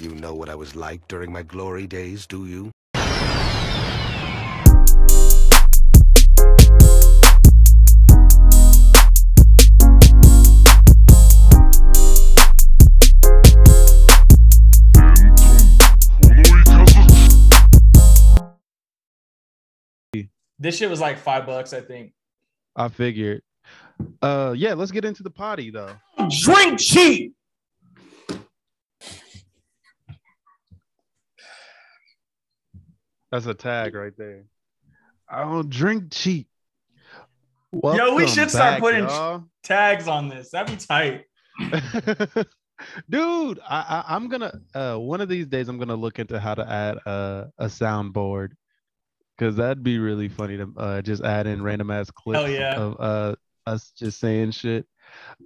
You know what I was like during my glory days, do you? This shit was like five bucks, I think. I figured. Uh, yeah, let's get into the potty though. Drink cheap. That's a tag right there. I don't drink cheap. Yo, we should start back, putting y'all. tags on this. That'd be tight. Dude, I, I I'm gonna uh one of these days I'm gonna look into how to add a a soundboard because that'd be really funny to uh just add in random ass clips yeah. of uh us just saying shit.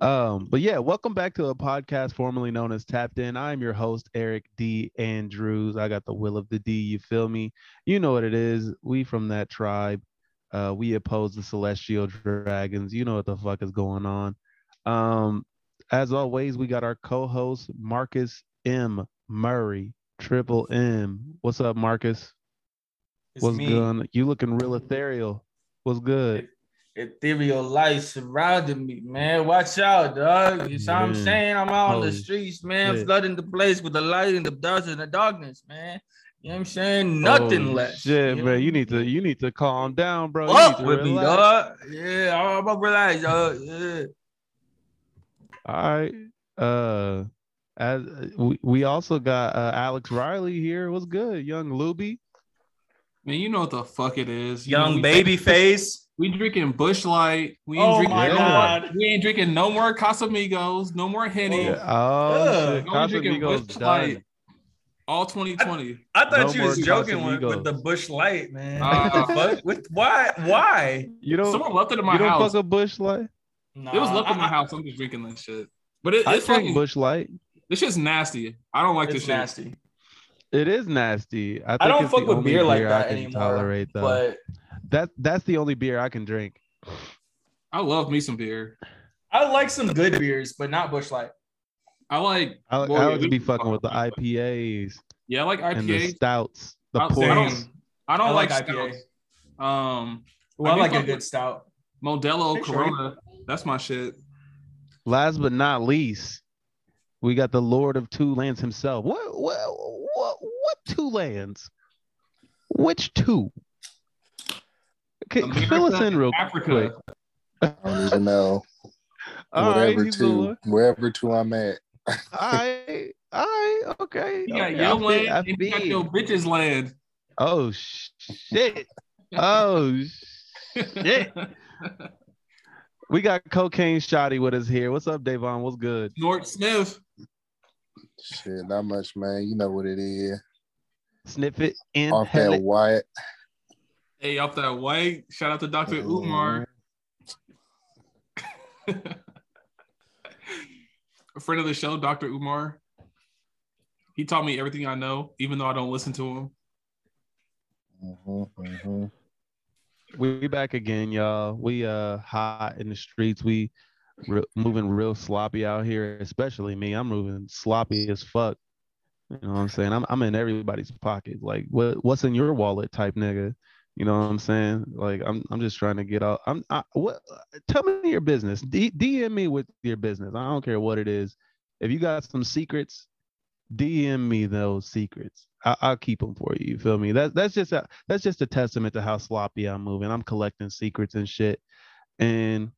Um, but yeah, welcome back to a podcast formerly known as Tapped In. I'm your host, Eric D. Andrews. I got the will of the D, you feel me? You know what it is. We from that tribe. Uh, we oppose the celestial dragons. You know what the fuck is going on. Um, as always, we got our co-host Marcus M. Murray, Triple M. What's up, Marcus? It's What's me. good? You looking real ethereal. What's good? Ethereal light surrounding me, man. Watch out, dog. You see what I'm saying? I'm out on the streets, man, shit. flooding the place with the light and the dust and the darkness, man. You know what I'm saying? Nothing Oh, less. Shit, know? man. You need to you need to calm down, bro. You up need to with me, dog. Yeah, I'm gonna relax, dog. Yeah. All right. Uh as we, we also got uh, Alex Riley here. What's good, young Luby? Man, you know what the fuck it is. You Young we- baby face. We drinking Busch Light. We ain't Oh drinking my no God. more. We ain't drinking no more Casamigos, no more Henny. Yeah. Oh, Ugh. shit. Only drinking Casamigos Bush done. Light. All 2020. I thought No you was joking with, with the busch light, man. Uh, what fuck? With, why? Why? You don't Someone left it in my you don't house. fuck a busch light? Nah, It was left in my I- I- house. I'm just drinking that shit. But it, I it's drink fucking. busch light. This shit's nasty. I don't like It's this shit. nasty. It is nasty. I, think I don't it's fuck the with beer like I that can anymore. Tolerate though. But that that's the only beer I can drink. I love me some beer. I like some good beers, but not Busch Light. I like. I, well, I yeah, like be fucking with the. IPAs Yeah, I like and the stouts, the I'll- I don't, I don't I like, like IPA. stouts. Um, Well, I, do like a good stout. Modelo Hey, Shorty. Corona. That's my shit. Last but not least, we got the Lord of Two Lands himself. What what what, what two lands? Which two? Okay, fill us in real Africa. quick. I don't even know. All right, whatever he's to wherever to I'm at. All right, all right, okay. You got okay, your I feel- land I you got your bitches land. Oh shit! Oh shit! We got cocaine shotty with us here. What's up, Davon? What's good? Nort Sniff. Shit, not much, man. You know what it is. Sniff it and Off that it. white. Hey, off that white. Shout out to Dr. Mm-hmm. Umar. A friend of the show, Dr. Umar. He taught me everything I know, even though I don't listen to him. Mhm, mhm. We back again, y'all. We uh hot in the streets. We re- moving real sloppy out here, especially me. I'm moving sloppy as fuck. You know what I'm saying? I'm I'm in everybody's pocket. Like what what's in your wallet type nigga. You know what I'm saying? Like I'm I'm just trying to get out. I'm I, what tell me your business. D- DM me with your business. I don't care what it is. If you got some secrets, DM me those secrets. I, I'll keep them for you. You feel me? That's that's just a that's just a testament to how sloppy I'm moving. I'm collecting secrets and shit. And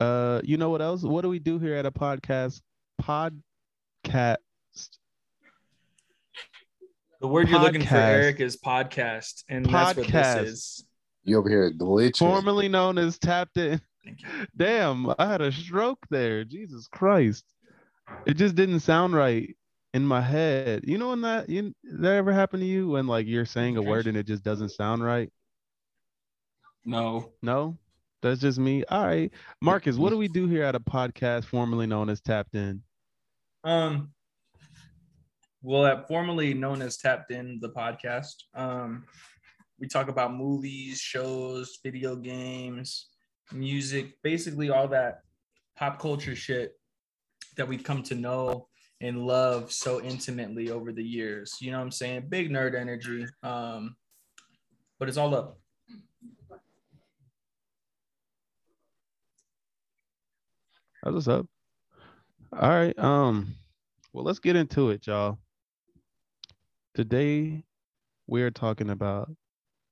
uh, you know what else? What do we do here at a podcast? Podcast. The word you're looking for, Eric, is podcast, and that's what this is. You over here glitching. formerly known as Tapped In. Damn, I had a stroke there. Jesus Christ. It just didn't sound right in my head. You know when that you that ever happened to you when like you're saying a word and it just doesn't sound right? No. No? That's just me. All right. Marcus, what do we do here at a podcast formerly known as Tapped In? Um, well, formerly known as Tapped In, the podcast. Um, we talk about movies, shows, video games, music, basically all that pop culture shit that we've come to know and love so intimately over the years. You know what I'm saying? Big nerd energy. Um, but it's all up. That's what's up. All right. Um, well, let's get into it, y'all. Today we're talking about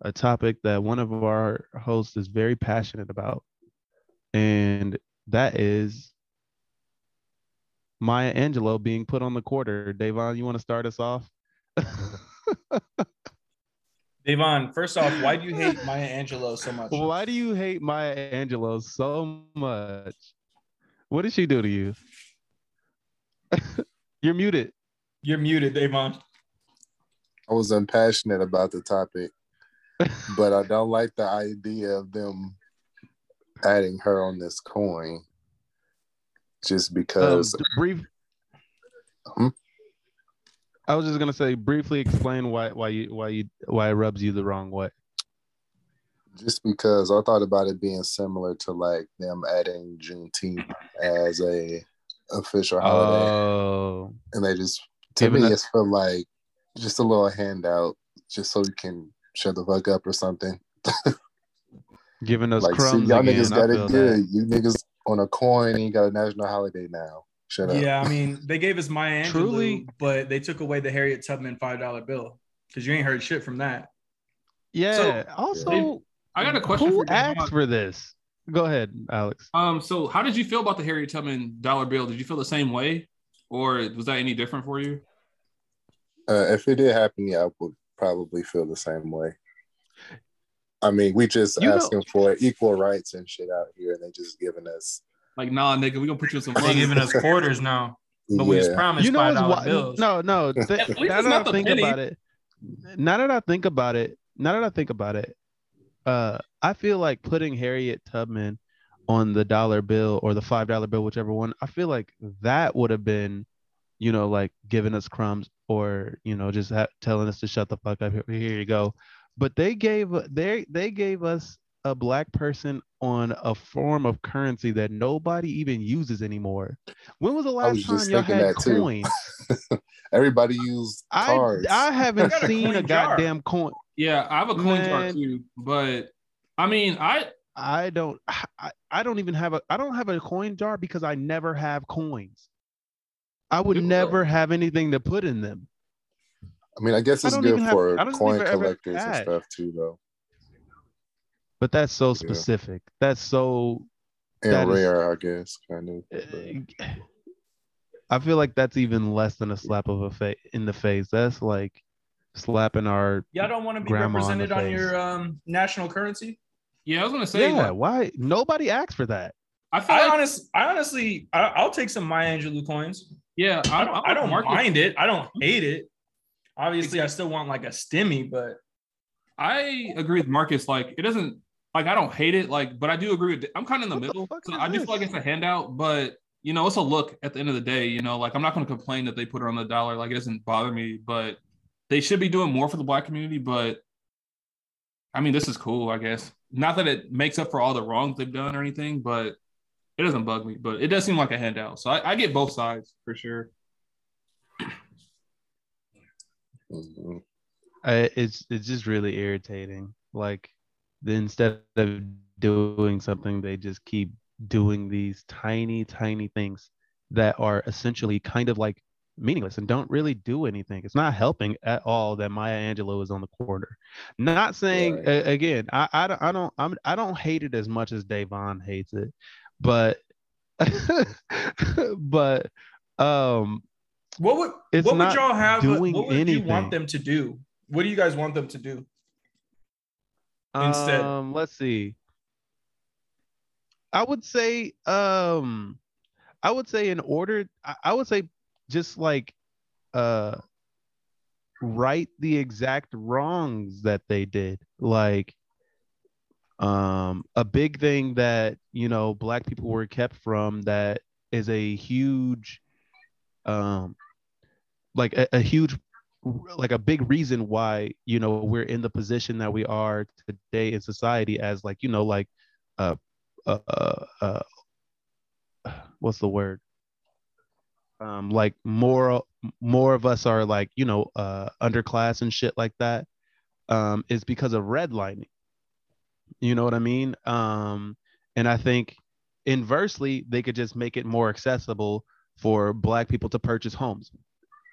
a topic that one of our hosts is very passionate about, and that is Maya Angelou being put on the quarter. Davon, you want to start us off? Devon, first off, why do you hate Maya Angelou so much? Why do you hate Maya Angelou so much? What did she do to you? You're muted. You're muted, Devon. I was impassionate about the topic, but I don't like the idea of them adding her on this coin just because brief. Hmm? I was just gonna say briefly explain why why you why you why it rubs you the wrong way. just because I thought about it being similar to like them adding Juneteenth as a official holiday, Oh, and they just to Giving me it- it's for like just a little handout, just so you can shut the fuck up or something. giving us like, see, crumbs y'all again. niggas got feel it that. good. You niggas on a coin and you got a national holiday now. Shut up. Yeah, I mean, they gave us Maya Angelou, Truly- but they took away the Harriet Tubman five dollar bill because you ain't heard shit from that. Yeah. also, I got a question who for Devon. asked for this? Go ahead, Alex. Um, so how did you feel about the Harriet Tubman dollar bill? Did you feel the same way, or was that any different for you? Uh, if it did happen, yeah, I would probably feel the same way. I mean, we just You know- asking for equal rights and shit out here, and they just giving us. Like, nah, nigga, we gonna put you in some They giving us quarters now, but we just Yeah. promised you know five what's dollar why? bills. No, no. th- At least now it's that not I the think penny. about it, now that I think about it, now that I think about it, uh, I feel like putting Harriet Tubman on the dollar bill or the five dollar bill, whichever one. I feel like that would have been, you know, like giving us crumbs or you know just ha- telling us to shut the fuck up. Here, here you go. But they gave they they gave us a black person on a form of currency that nobody even uses anymore. When was the I was last time y'all thinking had coins? Everybody use I cards. I haven't got a seen coin a goddamn coin. Yeah, I have a coin jar too, but I mean, I I don't I, I don't even have a I don't have a coin jar because I never have coins. I would Good never lord. have anything to put in them. I mean, I guess it's don't good even have- for coin collectors and stuff too, though, But that's so Yeah. specific. That's so and That is- rare, I guess, kind of. uh, I feel like that's even less than a slap of a face in the face. That's like slapping our Y'all don't want to be Grandma on represented on your um, national currency. yeah, I was gonna say, yeah. like, Why nobody asked for that? I feel I like, honest, I honestly, I, I'll take some Maya Angelou coins. Yeah, I I'm, don't, I'm I don't Marcus. mind it. I don't mm-hmm. hate it. Obviously, I still want like a stimmy, but I agree with Marcus. Like, it doesn't like I don't hate it, like, but I do agree with. I'm kind of in the What middle. fuck So is I do feel like it's a handout, but you know, it's a look at the end of the day. You know, like I'm not going to complain that they put her on the dollar. Like, it doesn't bother me, but they should be doing more for the black community. But I mean, this is cool, I guess. Not that it makes up for all the wrongs they've done or anything, but it doesn't bug me. But it does seem like a handout. So I, I get both sides for sure. I, it's it's just really irritating. Like, instead of doing something, they just keep doing these tiny, tiny things that are essentially kind of like meaningless and don't really do anything. It's not helping at all that Maya Angelou is on the corner. Not saying Right. a- again, I, I don't I don't I'm I don't hate it as much as Davon hates it, but but um what would It's what would y'all have? doing What would you want them to do? What do you guys want them to do? Instead. Um, let's see. I would say, um, I would say in order, I, I would say just like, uh, right the exact wrongs that they did. Like, um, a big thing that you know black people were kept from that is a huge, um, like a, a huge like a big reason why you know we're in the position that we are today in society as like you know like uh uh uh, uh what's the word? Um like more more of us are like you know uh underclass and shit like that um is because of redlining you know what i mean? Um and i think inversely they could just make it more accessible for black people to purchase homes.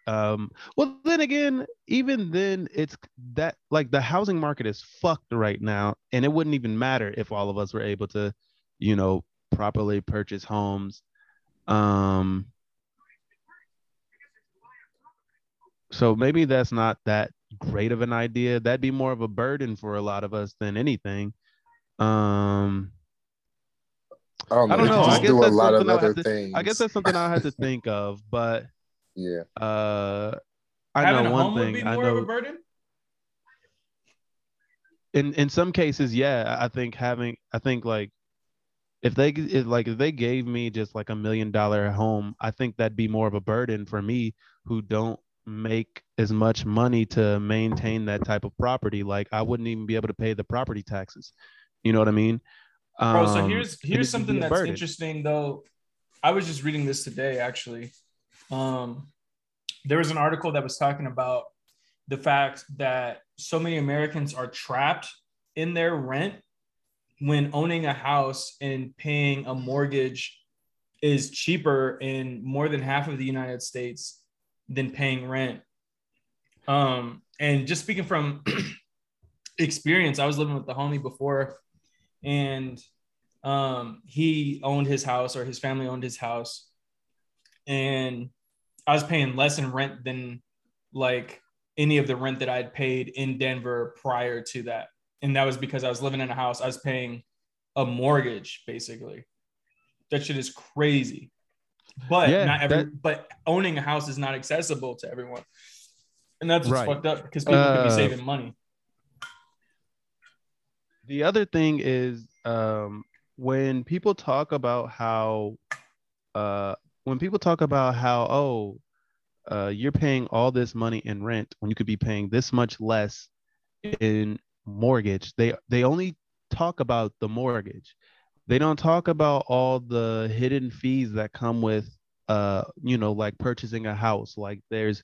Um well then again even then it's that like the housing market is fucked right now and it wouldn't even matter if all of us were able to you know properly purchase homes. Um so maybe that's not that great of an idea. That'd be more of a burden for a lot of us than anything um I don't know. I don't you know. I guess do a that's lot of something I'll other have to- things. i guess that's something i had to think of but yeah. uh i Having know one home would thing be i more of a know burden. in in some cases yeah i think having i think like if they if like if they gave me just like a million dollar home i think that'd be more of a burden for me who don't make as much money to maintain that type of property like i wouldn't even be able to pay the property taxes you know what i mean Bro, so Um, here's here's something that's burden. interesting though. I was just reading this today actually. Um, there was an article that was talking about the fact that so many Americans are trapped in their rent when owning a house and paying a mortgage is cheaper in more than half of the United States than paying rent. Um, and just speaking from experience, I was living with the homie before, and um, he owned his house or his family owned his house, and I was paying less in rent than like any of the rent that I'd paid in Denver prior to that, and that was because I was living in a house. I was paying a mortgage basically. That shit is crazy. But Yeah, not every that- but owning a house is not accessible to everyone. And that's what's Right. fucked up because people could be Uh, saving money. The other thing is um when people talk about how uh when people talk about how oh uh you're paying all this money in rent when you could be paying this much less in mortgage they they only talk about the mortgage. They don't talk about all the hidden fees that come with uh you know like purchasing a house. Like there's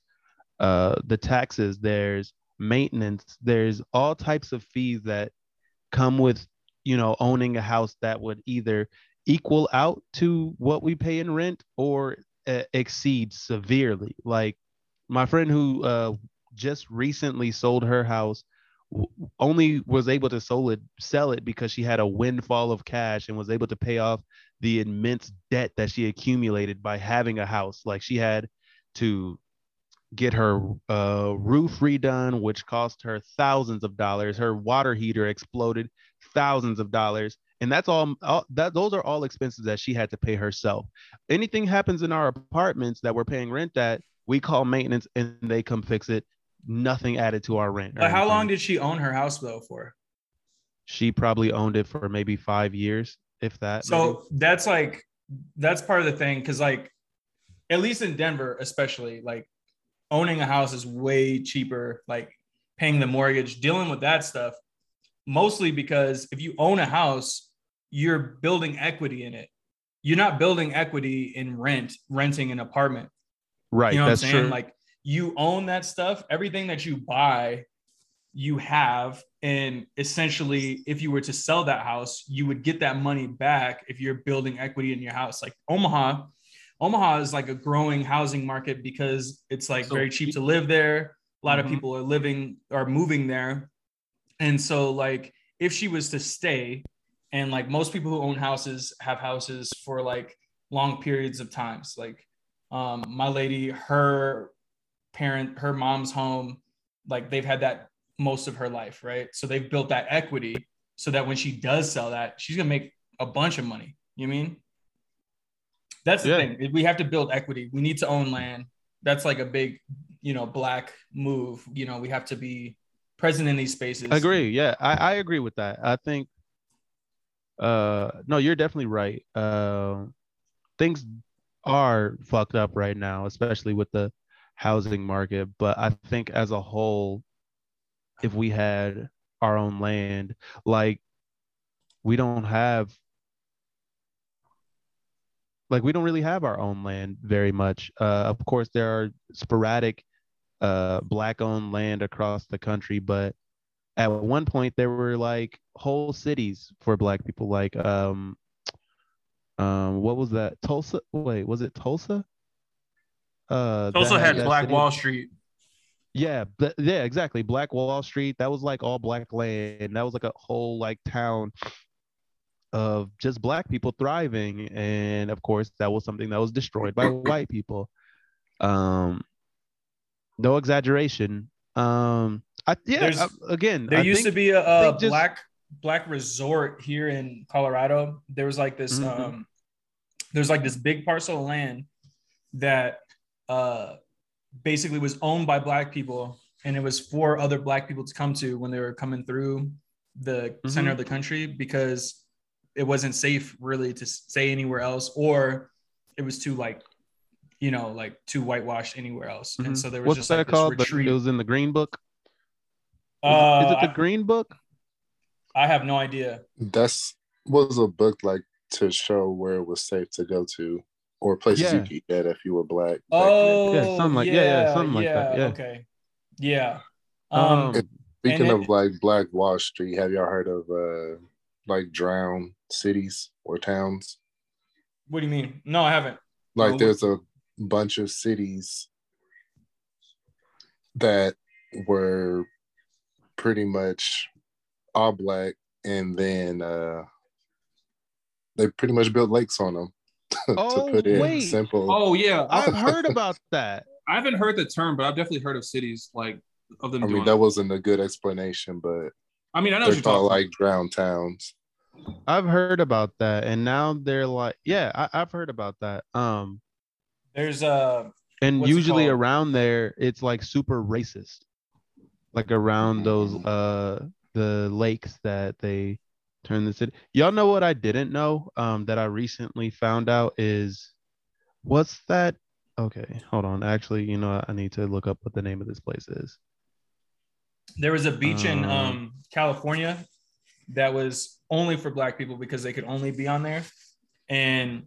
uh the taxes there's maintenance there's all types of fees that come with you know owning a house that would either equal out to what we pay in rent or uh, exceed severely. Like my friend who uh, just recently sold her house only was able to sell it sell it because she had a windfall of cash and was able to pay off the immense debt that she accumulated by having a house. Like she had to get her uh, roof redone, which cost her thousands of dollars. Her water heater exploded, thousands of dollars, and that's all, all. That those are all expenses that she had to pay herself. Anything happens in our apartments that we're paying rent at, we call maintenance, and they come fix it. Nothing added to our rent. But how long did she own her house though for? she probably owned it for maybe five years, if that? So that's like that's part of the thing because like at least in Denver, especially like owning a house is way cheaper. Like paying the mortgage, dealing with that stuff, mostly because if you own a house, you're building equity in it. You're not building equity in rent, renting an apartment. right. You know what I'm that's saying? true. Like you own that stuff. Everything that you buy, you have. And essentially, if you were to sell that house, you would get that money back if you're building equity in your house. Like Omaha, Omaha is like a growing housing market because it's like So- very cheap to live there. A lot Mhm. of people are living are moving there. And so like if she was to stay and like most people who own houses have houses for like long periods of times. Like um my lady, her parent, her mom's home, like they've had that most of her life, right? So they've built that equity so that when she does sell that, she's gonna make a bunch of money. You mean? That's the Yeah. thing. We have to build equity. We need to own land. That's like a big, you know, black move. You know, we have to be present in these spaces. I agree. Yeah, I, I agree with that. I think uh no, you're definitely right. Uh, things are fucked up right now, especially with the housing market. But I think as a whole, if we had our own land, like we don't have like we don't really have our own land very much. Uh, of course, there are sporadic uh, black-owned land across the country, but at one point there were like whole cities for black people, like um, um, what was that? Tulsa? Wait, was it Tulsa? Uh, Tulsa that- had Black city- Wall Street. Yeah, but yeah, exactly. Black Wall Street. That was like all black land. That was like a whole like town of just black people thriving, and of course, that was something that was destroyed by white people. Um, no exaggeration. Um, I yeah. I- again, There I used think- to be a, a just- black black resort here in Colorado. There was like this Mhm. um there's like this big parcel of land that uh basically was owned by black people and it was for other black people to come to when they were coming through the center Mhm. of the country because it wasn't safe really to stay anywhere else or it was too like you know like too whitewashed anywhere else Mhm. and so there was What's just that like called? this retreat it was in the Green Book. Is, uh, it, is it the I- Green Book? I have no idea That's was a book like to show where it was safe to go to or places you could get if you were black. Oh. Yeah, something like- yeah, yeah, something like that, yeah. Okay. Yeah. Um, Um, Speaking and of like Black Wall Street, have y'all heard of uh like drowned cities or towns? what do you mean? No, I haven't. Like No. there's a bunch of cities that were pretty much all black and then uh they pretty much built lakes on them to Oh, put it wait. simple. Oh yeah, I, I've heard about that. I haven't heard the term, but I've definitely heard of cities like of them I doing. mean, that wasn't a good explanation, but I mean, I know they're what you're talking. called about. like drowned towns. I've heard about that, and now they're like, yeah, I, I've heard about that. Um, There's a and usually around there, it's like super racist, like around those uh the lakes that they turn the city. Y'all know what I didn't know? Um, that I recently found out is, what's that? Okay, hold on. Actually, you know, I need to look up what the name of this place is. there was a beach in Um, um California that was only for black people because they could only be on there. And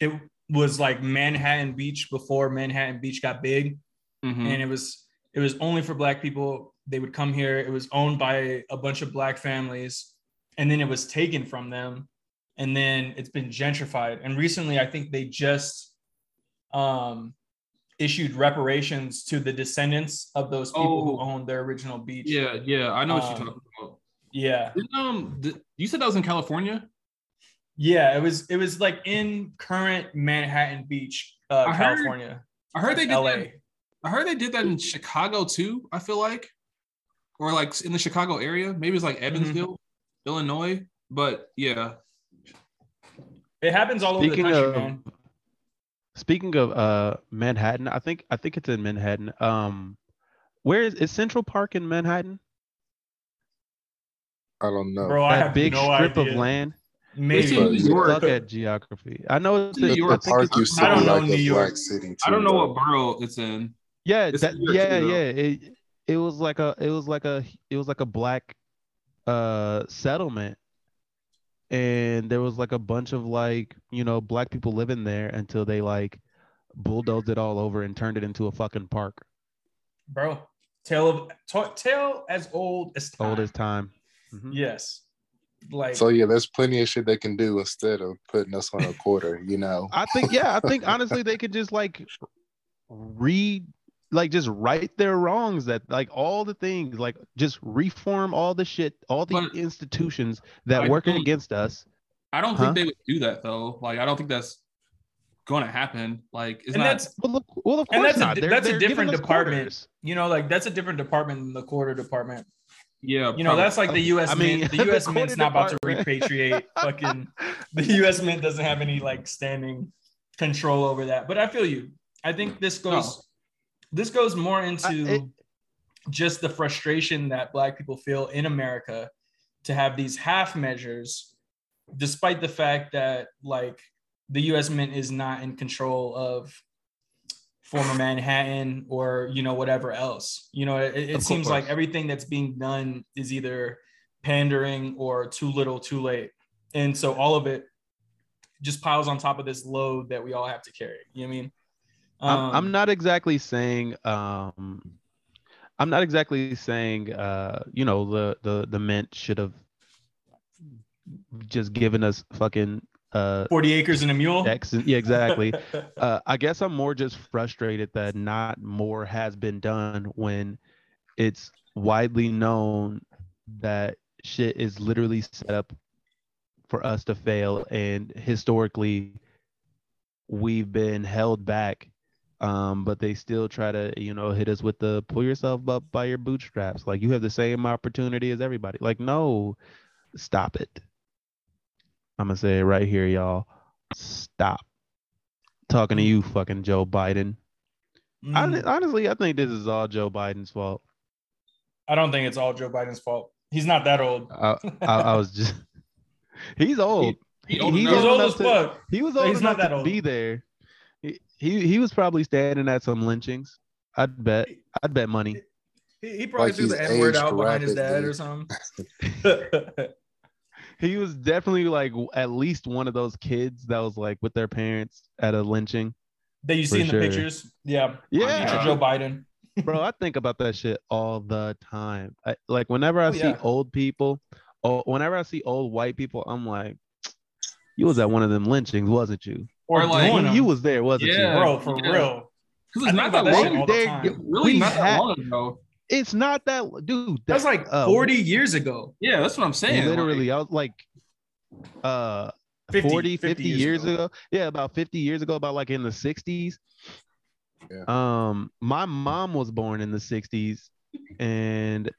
it was like Manhattan Beach before Manhattan Beach got big. Mhm. and it was it was only for black people they would come here it was owned by a bunch of black families and then it was taken from them and then it's been gentrified and recently i think they just um issued reparations to the descendants of those people who Oh. owned their original beach Yeah, yeah, I know what Um, you're talking about. Yeah Didn't, um, th- you said that was in California. yeah it was it was like in current manhattan beach uh I heard- california I heard they did la that. I heard they did that in Chicago too. I feel like, or like in the Chicago area. Maybe it's like Mm-hmm. Evansville, Illinois. But yeah, it happens all over the Speaking country of man speaking of uh Manhattan, I think I think it's in Manhattan. Um, where is is Central Park in Manhattan? I don't know. bro i that have big no strip idea. of land. maybe It's in New York. Suck at geography. I know it's New in- York. I the think park it's- used to I don't know like New York. city too. I don't know though. what borough it's in. Yeah, It's that, York yeah, too, though. yeah. It, it was like a it was like a it was like a black uh settlement. And there was like a bunch of like, you know, black people living there until they like bulldozed it all over and turned it into a fucking park. bro. Tale of ta- tale as old as time. Old as time. Mhm. Yes, like So yeah, there's plenty of shit they can do instead of putting us on a quarter. You know, I think yeah, I think honestly they could just like read like just right their wrongs that like all the things like just reform all the shit all the But institutions that I work against us I don't Huh? think they would do that though. Like I don't think that's going to happen. Like it's and not. that's well, look, well of And course that's a not di- They're- that's a they're giving different department. quarters. you know, like that's a different department than the quarter department. Yeah, You know, that's like the U.S. I mean, mint. The the U.S. quarter mint's not about to repatriate. fucking the U.S. mint doesn't have any like standing control over that. But I feel you. I think mm. this goes. This goes more into I- it- just the frustration that Black people feel in America to have these half measures, despite the fact that like the U.S. Mint is not in control of former Manhattan or you know whatever else. You know, it, it seems like everything that's being done is either pandering or too little, too late, and so all of it just piles on top of this load that we all have to carry. You know what I mean? I'm, Um, I'm not exactly saying um I'm not exactly saying uh you know the the the mint should have just given us fucking uh 40 acres and a mule. Yeah exactly. Uh I guess I'm more just frustrated that not more has been done when it's widely known that shit is literally set up for us to fail and historically we've been held back um but they still try to you know hit us with the pull yourself up by your bootstraps. Like you have the same opportunity as everybody. Like no stop it i'm gonna say it right here y'all stop talking to you fucking joe biden Mm, Hon- honestly i think this is all joe biden's fault I don't think it's all Joe Biden's fault. He's not that old. i, I, I was just he's old He old He's. He's old old as to- fuck. He was old he's enough not that to old. be there. He, he he was probably standing at some lynchings. I'd bet. I'd bet money. He, he probably Like threw the N word out behind his dad rapidly. or something. He was definitely like at least one of those kids that was like with their parents at a lynching. that you see For in the pictures. Yeah. Yeah, Future Joe Biden. bro. I think about that shit all the time. I, like whenever I Oh, see yeah. old people, oh, whenever I see old white people, I'm like, you was at one of them lynchings, wasn't you? Or Or like- You, you was there, wasn't Yeah. you? bro, for Yeah. real. Because it's not that that long shit ago. the Really We not that had- long ago. It's not that, dude. That was like uh, 40 years ago. Yeah, that's what I'm saying. literally Like, i was like uh 50, 40 50, 50 years years, ago. ago. yeah about 50 years ago about like in the 60s Yeah. um my mom was born in the 60s and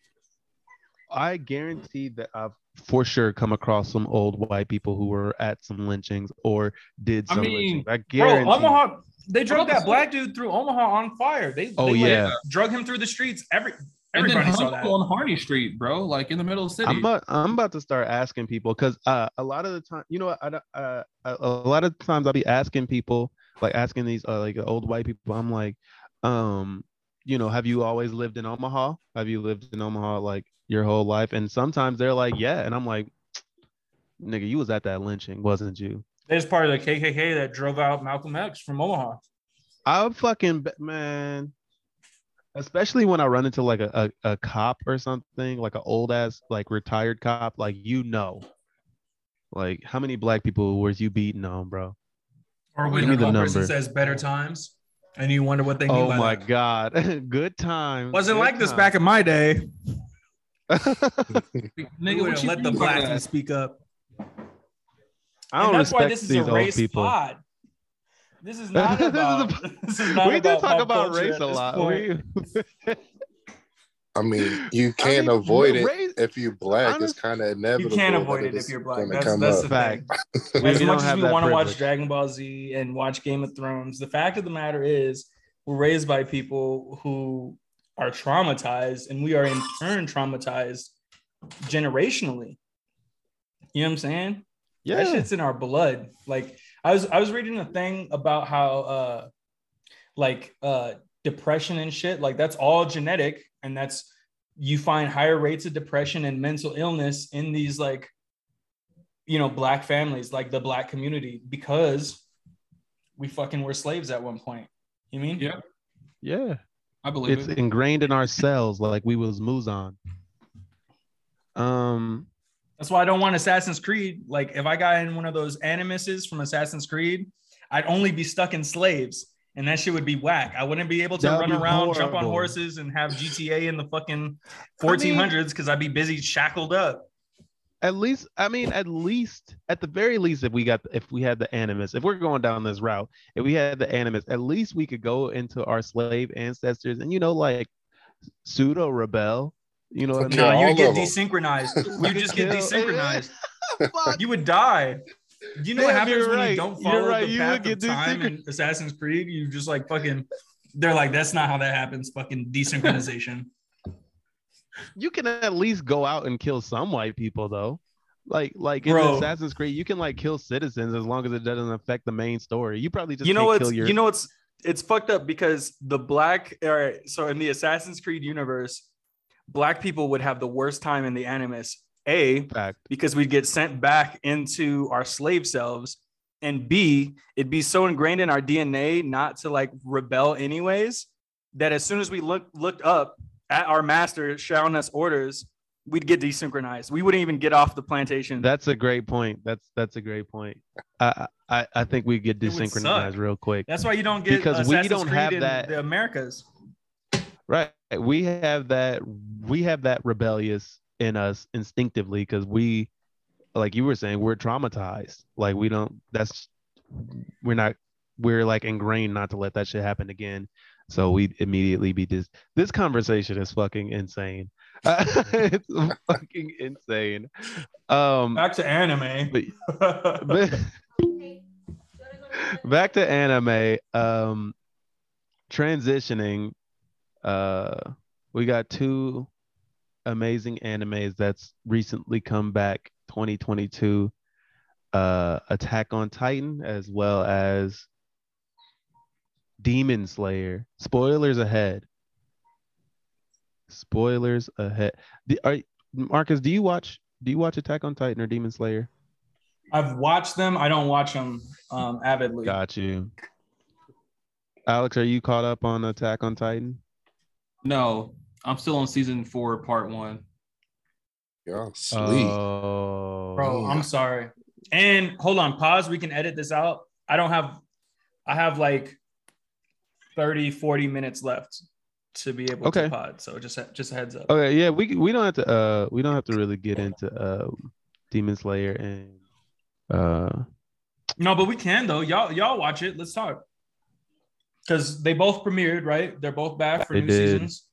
i guarantee that i've for sure come across some old white people who were at some lynchings or did some I some mean, lynchings i Bro, guarantee Omaha, they drug that black dude through Omaha on fire. They, Oh, they, like, yeah. drug him through the streets. Every and then everybody saw that. on Harney Street, bro, like in the middle of the city. I'm about, I'm about to start asking people because uh, a lot of the time, you know, I, uh, a, a lot of times I'll be asking people, like asking these uh, like old white people. I'm like, um, you know, have you always lived in Omaha? Have you lived in Omaha like your whole life? And sometimes they're like, yeah, and I'm like, nigga, you was at that lynching, wasn't you? There's part of the KKK that drove out Malcolm X from Omaha. I would fucking bet, man. Especially when I run into like a, a, a cop or something, like an old ass like retired cop, like you know, like how many black people was you beating on, bro? Or when me the the person says better times, and you wonder what they mean Oh by my that. god, good times. Wasn't good like this back in my day. Nigga, wouldn't let the mean black speak up. I don't and that's why respect this is these a old race people. pod. This is not This is about. a- this is not we did about talk about race a lot. I mean, you can't mean, avoid it race- if you're black. honest- it's kind of inevitable. You can't avoid it if you're black. That's, come that's up. the Fact. We As much as have we want to watch. Dragon Ball Z and watch Game of Thrones, the fact of the matter is, we're raised by people who are traumatized, and we are in turn traumatized generationally. You know what I'm saying? That yeah, shit's in our blood. Like I was I was reading a thing about how uh like uh depression and shit, like that's all genetic and that's you find higher rates of depression and mental illness in these like you know black families, like the black community because we fucking were slaves at one point. You mean? Yeah, yeah. I believe It's it. ingrained in our cells, like we was Muzan. Um, That's why I don't want Assassin's Creed. Like, if I got in one of those animuses from Assassin's Creed, I'd only be stuck in slaves, and that shit would be whack. I wouldn't be able to That'd run around, jump on horses, and have GTA in the fucking I mean- 1400s because I'd be busy shackled up. at least I mean, at least at the very least, if we got if we had the animus, if we're going down this route, if we had the animus, at least we could go into our slave ancestors and you know, like pseudo rebel. You know what I mean? No, you get desynchronized. You just get desynchronized. You would die. You know what happens when right. you don't You're follow right. the You path would of get time in Assassin's Creed? You just like fucking. They're like, that's not how that happens. Fucking desynchronization. You can at least go out and kill some white people though. Like like in Bro. Assassin's Creed, you can like kill citizens as long as it doesn't affect the main story. You probably just you know can't what's kill your you know what's it's fucked up because the black all right so in the assassin's creed universe black people would have the worst time in the animus a fact. because we'd get sent back into our slave selves and B, it'd be so ingrained in our DNA not to like rebel anyways that as soon as we look looked up at our master shouting us orders, we'd get desynchronized. We wouldn't even get off the plantation. That's a great point. That's that's a great point. I I, I think we get desynchronized real quick. That's why you don't get Because uh, we don't Creed have that- the Americas. Right. We have that we have that rebellious in us instinctively because we like you were saying, we're traumatized. Like we don't that's we're not we're like ingrained not to let that shit happen again. So we immediately be dis this conversation is fucking insane. it's fucking insane. Um Back to anime. but- but- back to anime um transitioning uh we got two amazing animes that's recently come back 2022 uh attack on titan as well as demon slayer spoilers ahead spoilers ahead the, are, marcus do you watch do you watch attack on titan or demon slayer I've watched them. I don't watch them um, avidly. Got you. Alex, are you caught up on Attack on Titan? No, I'm still on season four, part one. Y'all Uh, sleep. Oh, Bro, I'm sorry. And hold on, pause. We can edit this out. I don't have, I have like 30, 40 minutes left to be able Okay. to pod. So just, just a heads up. okay. Yeah, we we don't have to uh we don't have to really get into um Demon Slayer and uh No, but we can though. Y'all, y'all watch it. Let's talk. Because they both premiered, right? They're both back for They new did. seasons.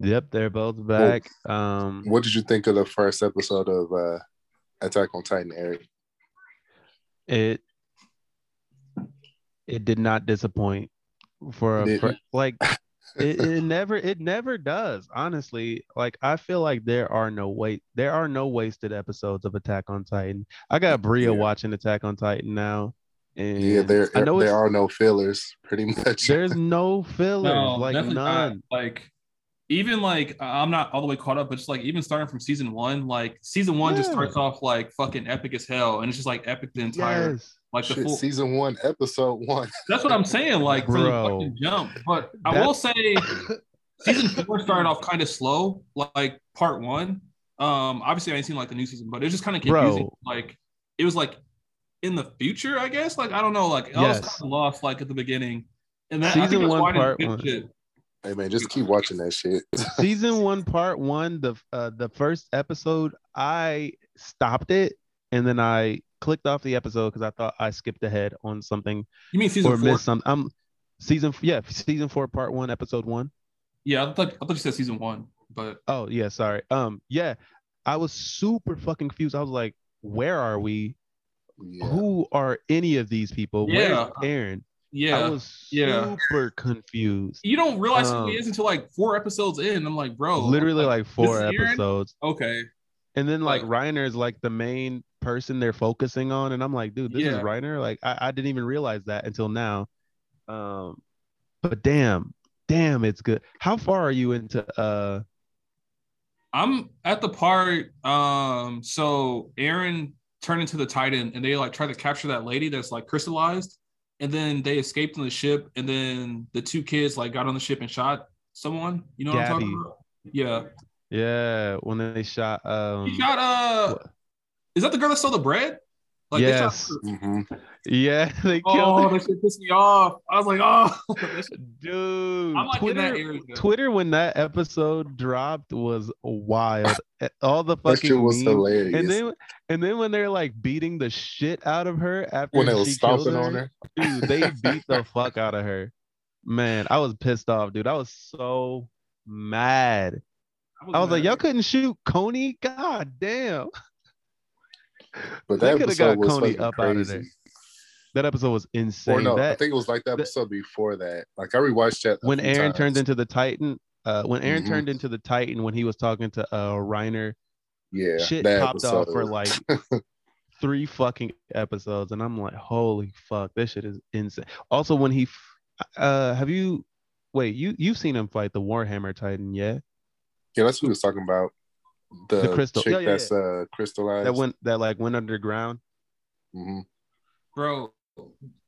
yep, they're both back. Um What did you think of the first episode of uh, Attack on Titan, Eric? it it did not disappoint for a Didn't? like it, it never it never does honestly like i feel like there are no wait there are no wasted episodes of attack on titan i got bria Yeah. watching attack on titan now and Yeah, there i know there are no fillers, pretty much. there's no fillers No, like definitely not. none Like even like I'm not all the way caught up, but just like even starting from season one, like season one just starts off like fucking epic as hell, and it's just like epic the entire yes like the Shit, full. season one, episode one. That's what I'm saying, like from the fucking jump. But I That- will say, season four started off kind of slow, like part one. Um, obviously I ain't seen like the new season, but it was just kind of confusing. Bro. Like it was like in the future, I guess. Like I don't know, like I was Yes. kind of lost like at the beginning. And that, I Season think that's one, why I didn't part one. shit. Hey man, just keep watching that shit. season one part one the uh the first episode i stopped it and then i clicked off the episode because i thought i skipped ahead on something You mean season or four? missed some um season yeah season four part one episode one. Yeah, I thought I thought you said season one, but Oh yeah sorry um yeah i was super fucking confused i was like where are we Yeah. who are any of these people Yeah. where's eren yeah, i was yeah. super confused you don't realize who Um, he is until like four episodes in. I'm like, bro, literally like four this Eren? episodes okay, And then like Like- Reiner is like the main person they're focusing on, and I'm like, dude, this is Yeah. Reiner. Like I, I didn't even realize that until now. Um, but damn, damn, it's good. How far are you into uh? I'm at the part. Um, so Eren turned into the Titan, and they like try to capture that lady that's like crystallized, and then they escaped on the ship, and then the two kids like got on the ship and shot someone. You know what I'm talking about? Yeah, Yeah, when they shot um. he shot. Uh, what- is that the girl that stole the bread? They shot yes, her. hmm yeah, they Oh, killed that shit pissed me off. I was like, oh, that dude. I'm like in that Twitter, area. Twitter when that episode dropped was wild. All the That shit fucking was memes. hilarious. And then and then when they're like beating the shit out of her after when they was she killed stomping her, on her, dude, they beat the fuck out of her. Man, I was pissed off, dude. I was so mad. I was like, mad. y'all couldn't shoot Connie? God damn. But that coulda episode got was Connie up crazy. there. That episode was insane. Or no, I think it was like the that- episode before that. Like I rewatched that when Eren turned into the Titan, uh, when Eren Mhm. turned into the Titan, when he was talking to uh Reiner, yeah, shit that popped off for like three fucking episodes, and I'm like, holy fuck, this shit is insane. Also, when he, uh, have you? Wait, you you've seen him fight the Warhammer Titan, yeah? yeah, that's what he was talking about. The, The crystal- chick yeah, yeah, that's uh crystallized. That went that like went underground. hmm bro,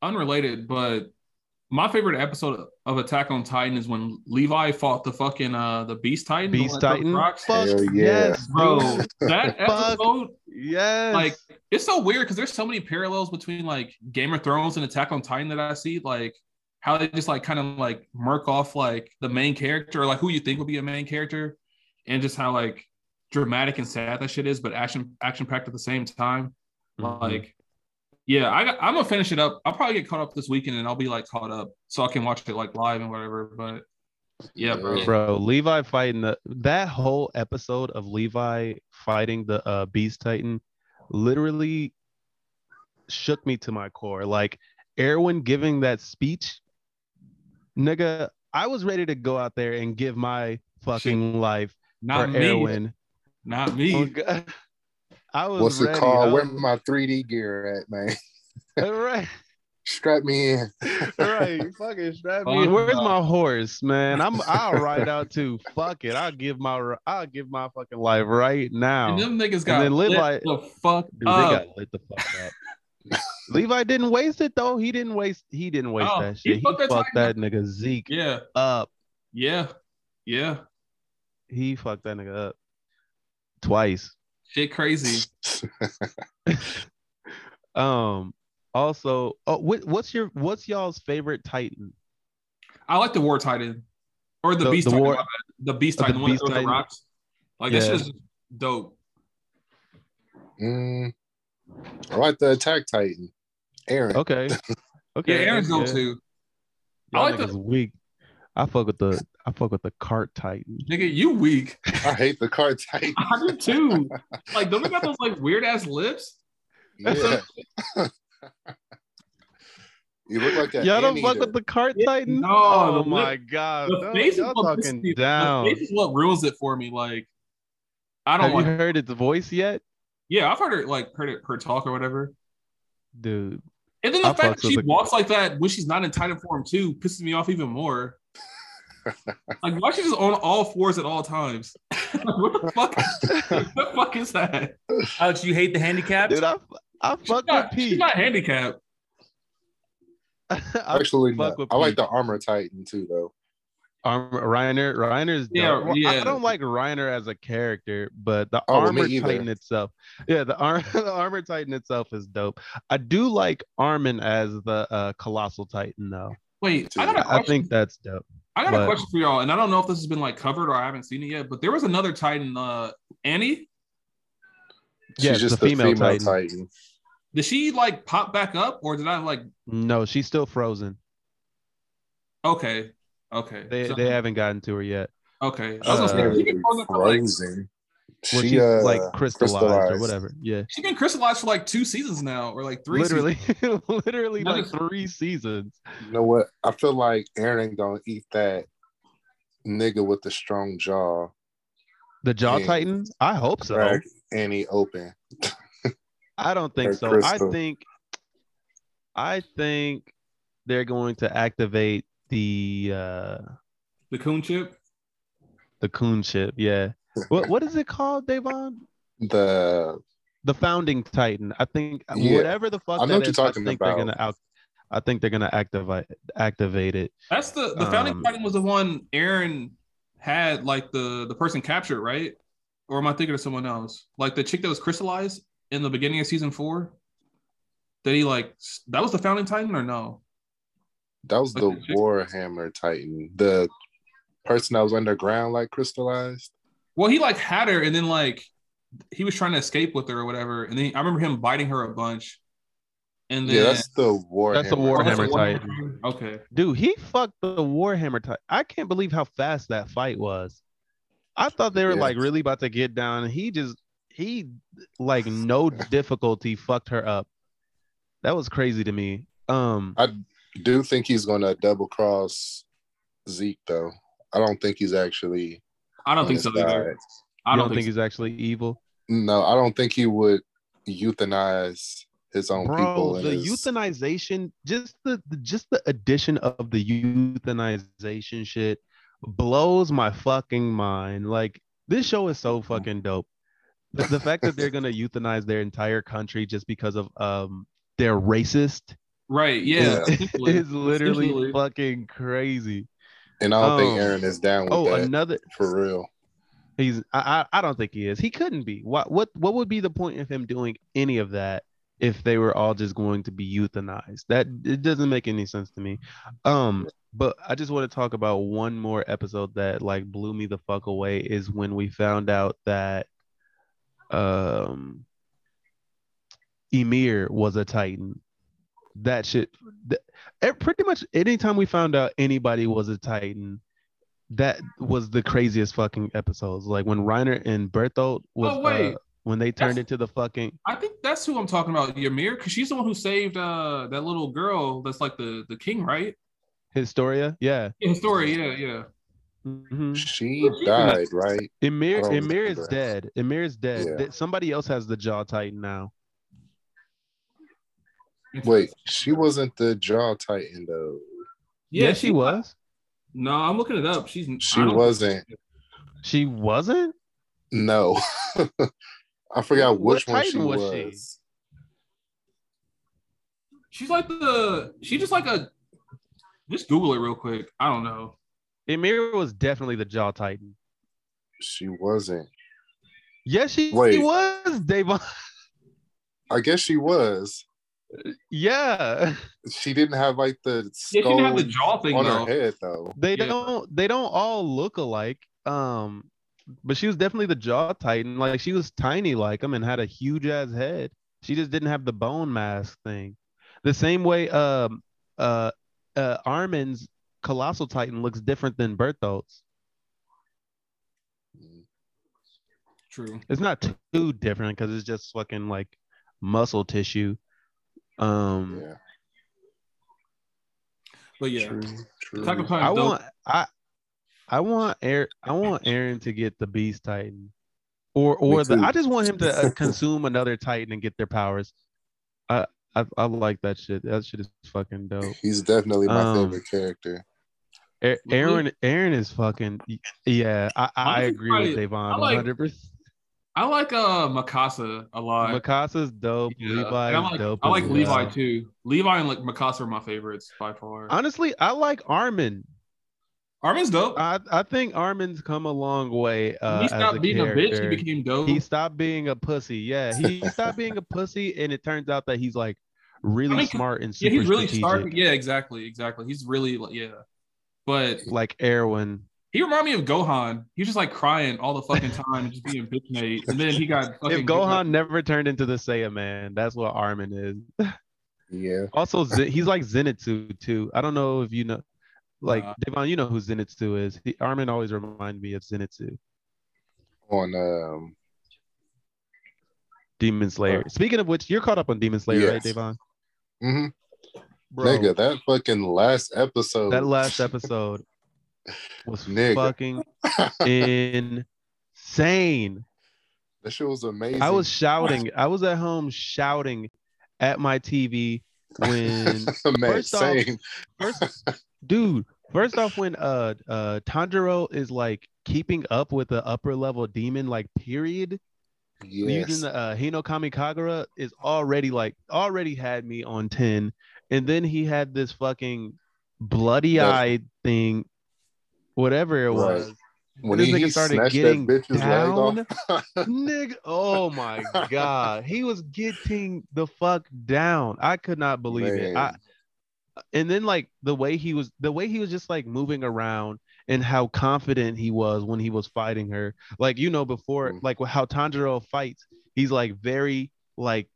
unrelated, but my favorite episode of Attack on Titan is when Levi fought the fucking uh the Beast Titan. Beast one that throws Titan. rocks. Fuck yeah. yes, Bro, that episode, Yes. like, it's so weird because there's so many parallels between like Game of Thrones and Attack on Titan that I see. Like how they just like kind of like murk off like the main character or like who you think would be a main character, and just how like dramatic and sad that shit is, but action action packed at the same time. Mhm. Like, yeah, I got, I'm gonna finish it up. I'll probably get caught up this weekend, and I'll be like caught up, so I can watch it like live and whatever. But yeah, bro. bro, Levi fighting the that whole episode of Levi fighting the uh, Beast Titan literally shook me to my core. Like Erwin giving that speech, nigga, I was ready to go out there and give my fucking life not for me, Erwin. Not me. Oh, I was What's ready. it called? I Where my 3D gear at, man? right, Strap me in. right. Fucking strap me. In. Where's my horse, man? I'm. I'll ride out too. Fuck it. I'll give my. I'll give my fucking life right now. And them niggas got then lit Levi- the fuck Dude, they up. got lit the fuck up. Levi didn't waste it though. He didn't waste. He didn't waste Oh, that shit. He fucked that fucked that Titan nigga Zeke Yeah, up. yeah, yeah. He fucked that nigga up twice. Shit, crazy. Um. Also, oh, what, what's your what's y'all's favorite Titan? I like the War Titan or the, The- Beast the Titan. War- the Beast Oh, Titan, the one that Beast throws the Titan. rocks. Like that Yeah. shit is dope. Mm, I like the Attack Titan. Eren. Okay. Okay. Yeah, Okay. Eren's dope yeah. too. I Y'all like the- weak. I fuck with the I fuck with the cart Titan. Nigga, you weak. I hate the cart Titan. I do too. like, don't they got those like weird ass lips? Yeah. you look like that. Y'all don't fuck with the cart Titan? no, oh the my lip- god. The No, face is y'all what pisses talking me- down. The face is what ruins it for me. Like, I don't Have like. you heard its voice yet? Yeah, I've heard her like heard it her talk or whatever. Dude. And then the I fact that she with the- walks like that when she's not in Titan form too pisses me off even more. like, why she just on all fours at all times? like, what the fuck? what the fuck is that? Alex, you hate the handicap? Dude, I I She's fuck with not, she's Pieck. not handicapped. Actually, no. with I like the Armor Titan too, though. Arm, Reiner, Reiner's Yeah, dope. Well, I don't like Reiner as a character, but the Oh, armor titan itself, yeah, the, ar- the armor titan itself is dope. I do like Armin as the uh, colossal titan though. Wait, I got a I question. think that's dope. I got a question for y'all, and I don't know if this has been like covered or I haven't seen it yet. But there was another Titan, uh, Annie. Yeah, She's it's just the the female female, Titan. Titan. Did she like pop back up, or did I like? No, she's still frozen. Okay, okay, They So- they haven't gotten to her yet. okay. I was gonna say, Uh, she been frozen for, like, Frozen. Well, She she's uh, like crystallized, or whatever. Yeah, She's been crystallized for like two seasons now, or like three. literally, literally That like three seasons. You know what? I feel like Eren gonna eat that nigga with the strong jaw. The jaw Yeah. titan. I hope so. Crack Annie open. I don't think Or so. Crystal. I think I think they're going to activate the uh The coon chip. the coon chip. Yeah. What what is it called, Davon? The The founding titan. I think Yeah. whatever the fuck I know that what you're talking I think about. they're gonna out I think they're gonna activate activate it. That's the the founding Um, Titan was the one Eren had like the the person captured, right? Or am I thinking of someone else? Like the chick that was crystallized in the beginning of season four. Did he like that was the founding Titan or no? that was the Okay. Warhammer Titan. The person that was underground like crystallized. Well, he like had her, and then like he was trying to escape with her or whatever, and then I remember him biting her a bunch. And then Yeah, that's the Warhammer. That's the Oh, that's a Warhammer Warhammer Titan. Titan? Okay, Dude, he fucked the Warhammer type. I can't believe how fast that fight was. I thought they were Yeah. like really about to get down, and he just he like no difficulty fucked her up. That was crazy to me. Um, I do think he's gonna double cross Zeke though. I don't think he's actually. I don't think so either. I I don't, don't think think. he's actually evil, No, I don't think he would euthanize his own people. bro. and The his- euthanization, just the the- just the addition of the euthanization shit blows my fucking mind. Like this show is so fucking dope. The, the fact that they're gonna euthanize their entire country just because of um they're racist Right. Yeah. Yeah. essentially. is literally fucking crazy. And I don't think Um, Eren is down with Oh, that another for real. He's I, I don't think he is. He couldn't be. What what what would be the point of him doing any of that if they were all just going to be euthanized? That it doesn't make any sense to me. Um but I just want to talk about one more episode that like blew me the fuck away is when we found out that um Ymir was a Titan. That shit th- pretty much anytime we found out anybody was a Titan, that was the craziest fucking episodes. Like when Reiner and Bertholdt was Oh, wait. uh, when they turned That's- into the fucking I think that's who I'm talking about, Ymir, because she's the one who saved uh that little girl that's like the the king, right? Historia. Yeah. Yeah, his story, yeah, yeah. Mhm. She died, right? Ymir Ymir is dead. Ymir is dead. Yeah. Somebody else has the jaw titan now. Wait, she wasn't the jaw titan though. Yeah, she was. No, I'm looking it up. She's She wasn't. She wasn't? No. I forgot What which one she was was. she? She's like the she just like a just Google it real quick. I don't know. Ymir was definitely the jaw titan. She wasn't. Yes, she, Wait. she was, Davon. I guess she was. Yeah. She didn't have like the Yeah, she didn't have the jaw thing on though. her head though. They Yeah. don't they don't all look alike. Um but she was definitely the jaw titan. Like she was tiny like him and had a huge ass head. She just didn't have the bone mask thing. The same way um uh uh Armin's colossal titan looks different than Bertholdt's. True. It's not too different because it's just fucking like muscle tissue. Um Yeah, But yeah. true, true. Attack on I dope. want I I want Eren I want Eren to get the beast titan. Or or the. I just want him to uh, consume another titan and get their powers. I, I I like that shit. That shit is fucking dope. He's definitely my Um, favorite character. Eren Eren is fucking yeah, I, I Honestly, agree with probably- Davon I 100%. I like uh Mikasa a lot. Mikasa's dope. Yeah. Levi I like, dope. I like Levi well. too. Levi and like Mikasa are my favorites by far. Honestly, I like Armin. Armin's dope. I, I think Armin's come a long way. Uh, he stopped a being a bitch. He became dope. he stopped being a pussy. Yeah, he stopped being a pussy, and it turns out that he's like really I mean, smart and yeah, he's really strategic, smart. Yeah, exactly, exactly. He's really like, yeah. But like Erwin. He reminded me of Gohan. He was just like crying all the fucking time and just being bitch made. And then he got fucking If Gohan never turned into the Saiyan man, that's what Armin is. Yeah, Also, he's like Zenitsu too. I don't know if you know, like Uh, Devon, you know who Zenitsu is. He, Armin always reminds me of Zenitsu, on um, Demon Slayer. Uh, Speaking of which, you're caught up on Demon Slayer, right, yes. Devon? mhm. Bro, nigga, that fucking last episode. that last episode was Nigga. fucking insane. that shit was amazing. I was shouting. I was at home shouting at my TV when Man, first off- first dude, first off when uh uh Tanjiro is like keeping up with the upper level demon like period Yes. using the uh, Hinokami Kagura is already like already had me on 10 and then he had this fucking bloody eyed thing whatever it Right. was. When this he, nigga started getting down, nigga oh my god. He was getting the fuck down. I could not believe it. I, and then like the way he was the way he was just like moving around and how confident he was when he was fighting her. Like you know before Mm. like how tanjiro fights he's like very like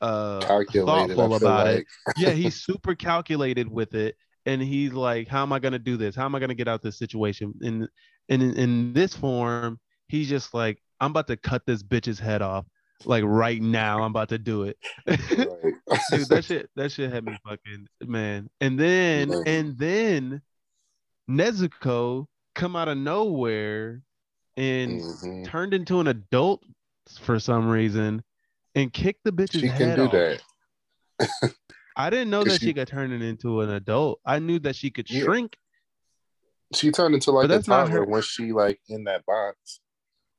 uh. Thoughtful about like. it yeah he's super calculated with it and he's like how am i going to do this? How am i going to get out of this situation? And and in, in this form he's just like i'm about to cut this bitch's head off like right now. I'm about to do it. Dude that shit that shit had me fucking man. And then and then nezuko come out of nowhere and Mhm. turned into an adult for some reason and kicked the bitch's She head can do off. I didn't know that she, she- could turn it into an adult. I knew that she could Yeah. shrink. She turned into like a toddler when she like in that box.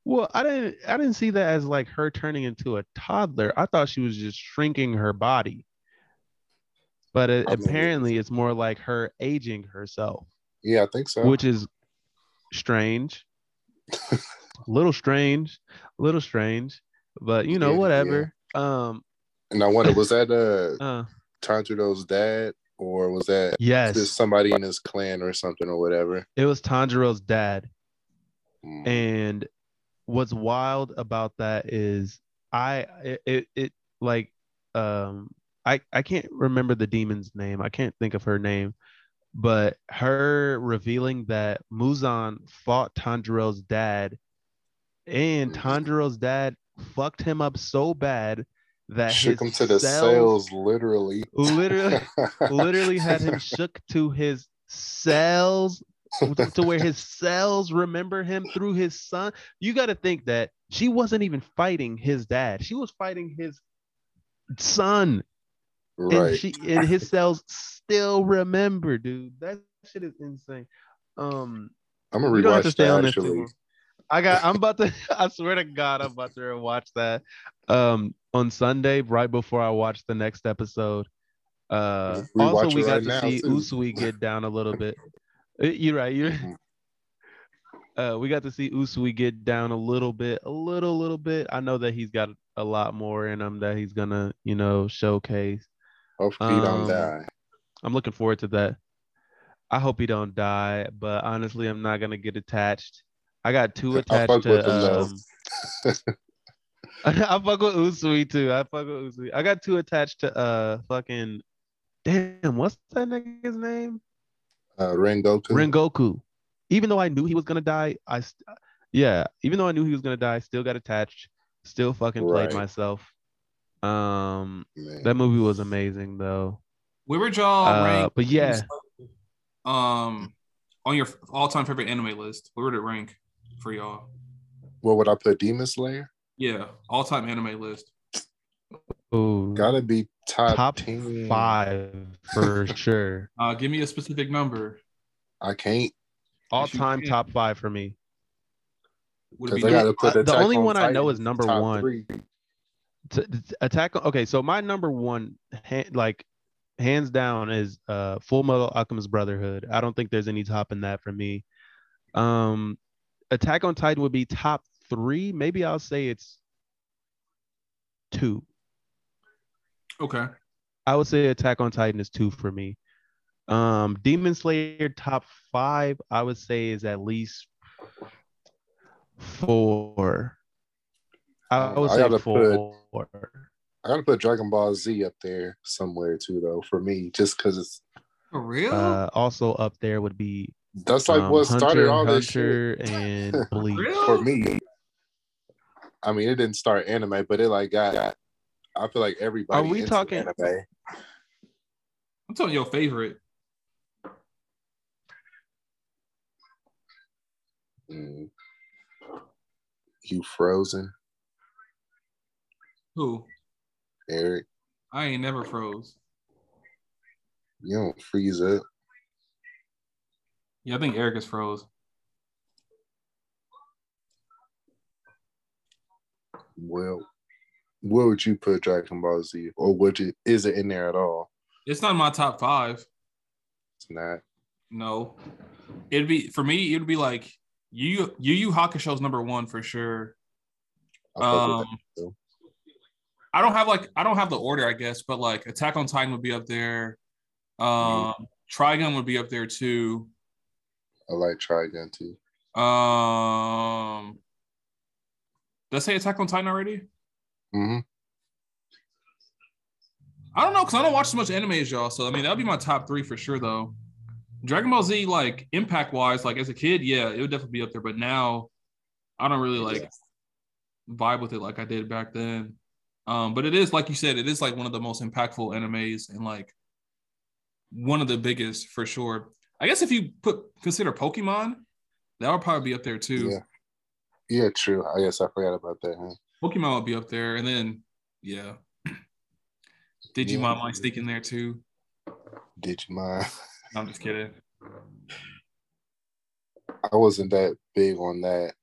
Well, I didn't I didn't see that as like her turning into a toddler. I thought she was just shrinking her body. but it, apparently it's more like her aging herself, Yeah, I think so. which is strange. little strange, little strange, but you know, Yeah, whatever. Um, and I wonder, was that uh uh, Tanjiro's dad, or was that yes, just somebody in his clan or something or whatever? it was Tanjiro's dad. Mm. And what's wild about that is I it, it, it like um I I can't remember the demon's name. I can't think of her name, but her revealing that Muzan fought Tanjiro's dad and Mhm. Tanjiro's dad fucked him up so bad that Shook him to the cells cells, literally. literally literally had him shook to his cells to, where his cells remember him through his son. You got to think that she wasn't even fighting his dad. She was fighting his son. And right. she and his cells still remember, dude. That shit is insane. Um I'm gonna we don't have to rewatch that actually. I got I'm about to I swear to God, I'm about to watch that um on Sunday, right before I watch the next episode. Uh Rewatch also we got right to see too. Uzui get down a little bit. Uh, You're right, you're Mhm. uh we got to see Uzui get down a little bit, a little little bit. I know that he's got a lot more in him that he's gonna, you know, showcase. Hopefully he Um, don't die. I'm looking forward to that. I hope he don't die, but honestly, I'm not gonna get attached. I got two I attached fuck with him, to. Um, I fuck with Uzui too. I fuck with Uzui. I got too attached to uh fucking. Damn, what's that nigga's name? Uh, Rengoku. Rengoku. Even though I knew he was gonna die, I st- yeah. Even though I knew he was gonna die, still got attached. Still fucking played Right. myself. Um, Man. that movie was amazing though. Where would y'all Uh, rank? but yeah. Um, on your all-time favorite anime list, where would it rank for y'all? What would I put? Demon Slayer? Yeah, all-time anime list. Ooh, Gotta be top, top 10. five for sure. Uh, give me a specific number. I can't All Yes, you time can. top five for me. Would it be I gotta put Uh, the only on one I know is number one. three. T- t- Attack. on- Okay, so my number one, ha- like hands down, is uh Full Metal Alchemist Brotherhood. I don't think there's any top in that for me. Um, Attack on Titan would be top three. Maybe I'll say it's two. okay? I would say Attack on Titan is two for me. Um, Demon Slayer top five, I would say is at least four. I would I say gotta four. I gotta put Dragon Ball Z up there somewhere too, though. For me, just because it's For real? Uh, also up there would be that's like um, what started Hunter, all this shit and Bleach. real? for me. I mean, it didn't start anime, but it like got. I feel like everybody. Are we into talking- anime. I'm telling your favorite. Mm. You frozen, Who? Eric? I ain't never froze. You don't freeze up. Yeah, I think Eric is froze. Well, where would you put Dragon Ball Z, or would you? Is it in there at all? It's not in my top five. It's not. No, it'd be for me. It'd be like you, Yu Yu Hakusho's number one for sure. I Um. I don't have like I don't have the order, I guess, but like Attack on Titan would be up there. Um, Trigun would be up there too. I like Trigun too. Um, did I say Attack on Titan already? hmm I don't know because I don't watch so much anime as y'all. So I mean, that'd be my top three for sure, though. Dragon Ball Z, like impact wise, like as a kid, yeah, it would definitely be up there. But now, I don't really like vibe with it like I did back then. Um, but it is like you said, it is like one of the most impactful animes and like one of the biggest for sure. I guess if you put consider Pokemon, that would probably be up there too. Yeah. Yeah, true. I guess I forgot about that. Huh? Pokemon would be up there, and then yeah, Digimon Yeah. might sneak in there too. Digimon. I'm just kidding. I wasn't that big on that,